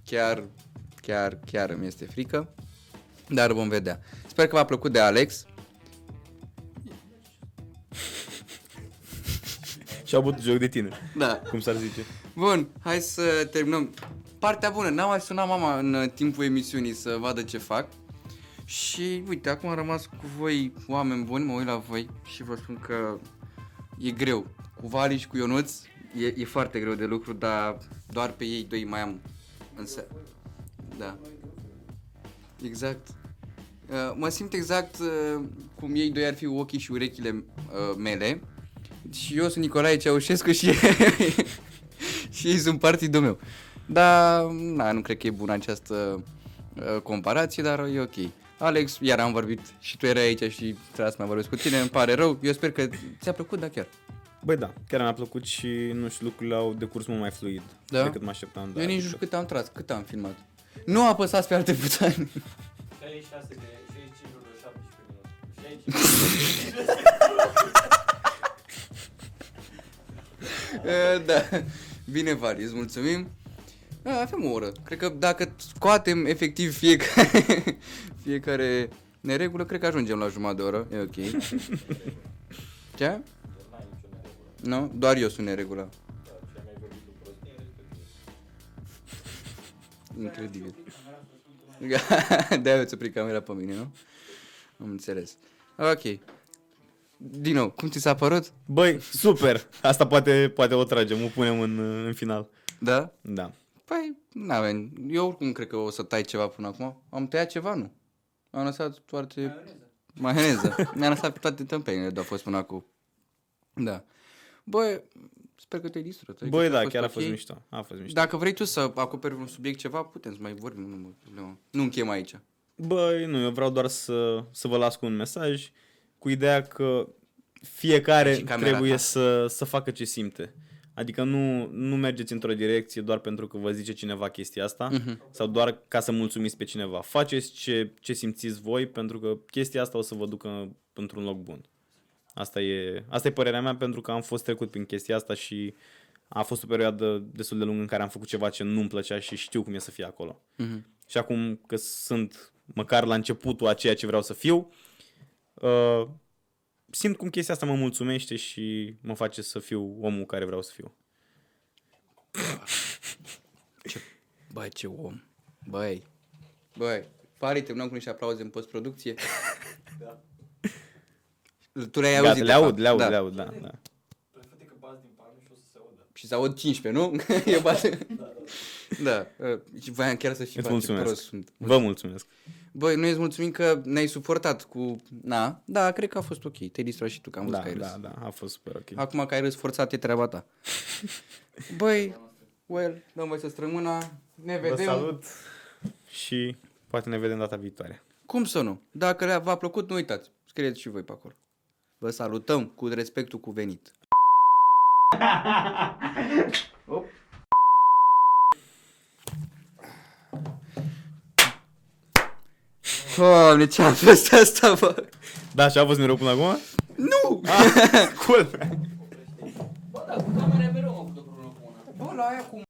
Chiar, chiar, chiar îmi este frică. Dar vom vedea. Sper că v-a plăcut de Alex. Și au bătut joc de tine, Da. cum s-ar zice. Bun, hai să terminăm. Partea bună, n-am mai sunat mama în uh, timpul emisiunii să vadă ce fac. Și uite, acum am rămas cu voi, oameni buni, mă uit la voi și vă spun că e greu. Cu Vali și cu Ionuț e, e foarte greu de lucru, dar doar pe ei doi mai am însă. Da. Exact. Uh, mă simt exact uh, cum ei doi ar fi ochii și urechile uh, mele. Și eu sunt Nicolae Ceaușescu și, și ei sunt partidul meu. Dar, na, nu cred că e bună această uh, comparații, dar e ok. Alex, iar am vorbit și tu erai aici și trebuia să mai vorbesc cu tine, îmi pare rău. Eu sper că ți-a plăcut, da chiar. Băi da, chiar mi-a plăcut și nu știu, lucrurile au decurs mult mai fluid Da? decât mă așteptam. Da, Eu nici nu adică- știu cât am tras, cât am filmat. Nu apăsați pe alte butoane. 66 de 65,17 minute. 65 Uh, da. Bine, Vali, îți mulțumim. Da, avem o oră. Cred că dacă scoatem efectiv fiecare, fiecare neregulă, cred că ajungem la jumătate de oră. E ok. Ce? Nu? Doar eu sunt neregulă. Incredibil. De-aia îți opri camera pe mine, nu? Am înțeles. Ok. Din nou, cum ți s-a părut? Băi, super! Asta poate, poate o tragem, o punem în, în final. Da? Da. Păi, n-avem. Eu oricum cred că o să tai ceva până acum. Am tăiat ceva, nu? Am lăsat toate... Maioneză. Mi-am lăsat pe toate tâmpenile de a fost până acum. Da. Băi, sper că te-ai distrat. Adică Băi, a da, fost chiar a ok. fost mișto. A fost mișto. Dacă vrei tu să acoperi un subiect ceva, putem să mai vorbim, nu mă problemă. Nu închem aici. Băi, nu, eu vreau doar să, să vă las cu un mesaj cu ideea că fiecare Și camera trebuie ta. să, să facă ce simte. Adică nu, nu mergeți într-o direcție doar pentru că vă zice cineva chestia asta Mhm. sau doar ca să mulțumiți pe cineva. Faceți ce, ce simțiți voi pentru că chestia asta o să vă ducă într-un loc bun. Asta e, asta e părerea mea pentru că am fost trecut prin chestia asta și a fost o perioadă destul de lungă în care am făcut ceva ce nu-mi plăcea și știu cum e să fie acolo. Mhm. Și acum că sunt măcar la începutul a ceea ce vreau să fiu, uh, simt cum chestia asta mă mulțumește și mă face să fiu omul care vreau să fiu. Băi, ce om. Băi. Băi. Pare, terminăm cu niște aplauze în postproducție. da. Tu le-ai Gata, auzit, le de aud, fapt. le aud, da. le aud, da, da. Prefete că bați din palme și o să se audă. Și se aud 15, nu? Eu bate. Da. Uh, Și voiam chiar să și Îți fac ce mulțumesc. prost sunt. Vă mulțumesc. Băi, noi îți mulțumim că ne-ai suportat cu... Na, da, cred că a fost ok. Te-ai distrat și tu, că am văzut Da, că ai râs. da, da, a fost super ok. Acum că ai râs forțat, e treaba ta. Băi, well, dăm voi să strămâna. Ne Vă vedem. salut și poate ne vedem data viitoare. Cum să nu? Dacă le- v-a plăcut, nu uitați. Scrieți și voi pe acolo. Vă salutăm cu respectul cuvenit. Doamne, ce am fost asta, bă? Da, și a fost noroc până acum? Nu! Ah, cool! Bă, da, cu camera pe am făcut o problemă cu una. Bă, la aia cu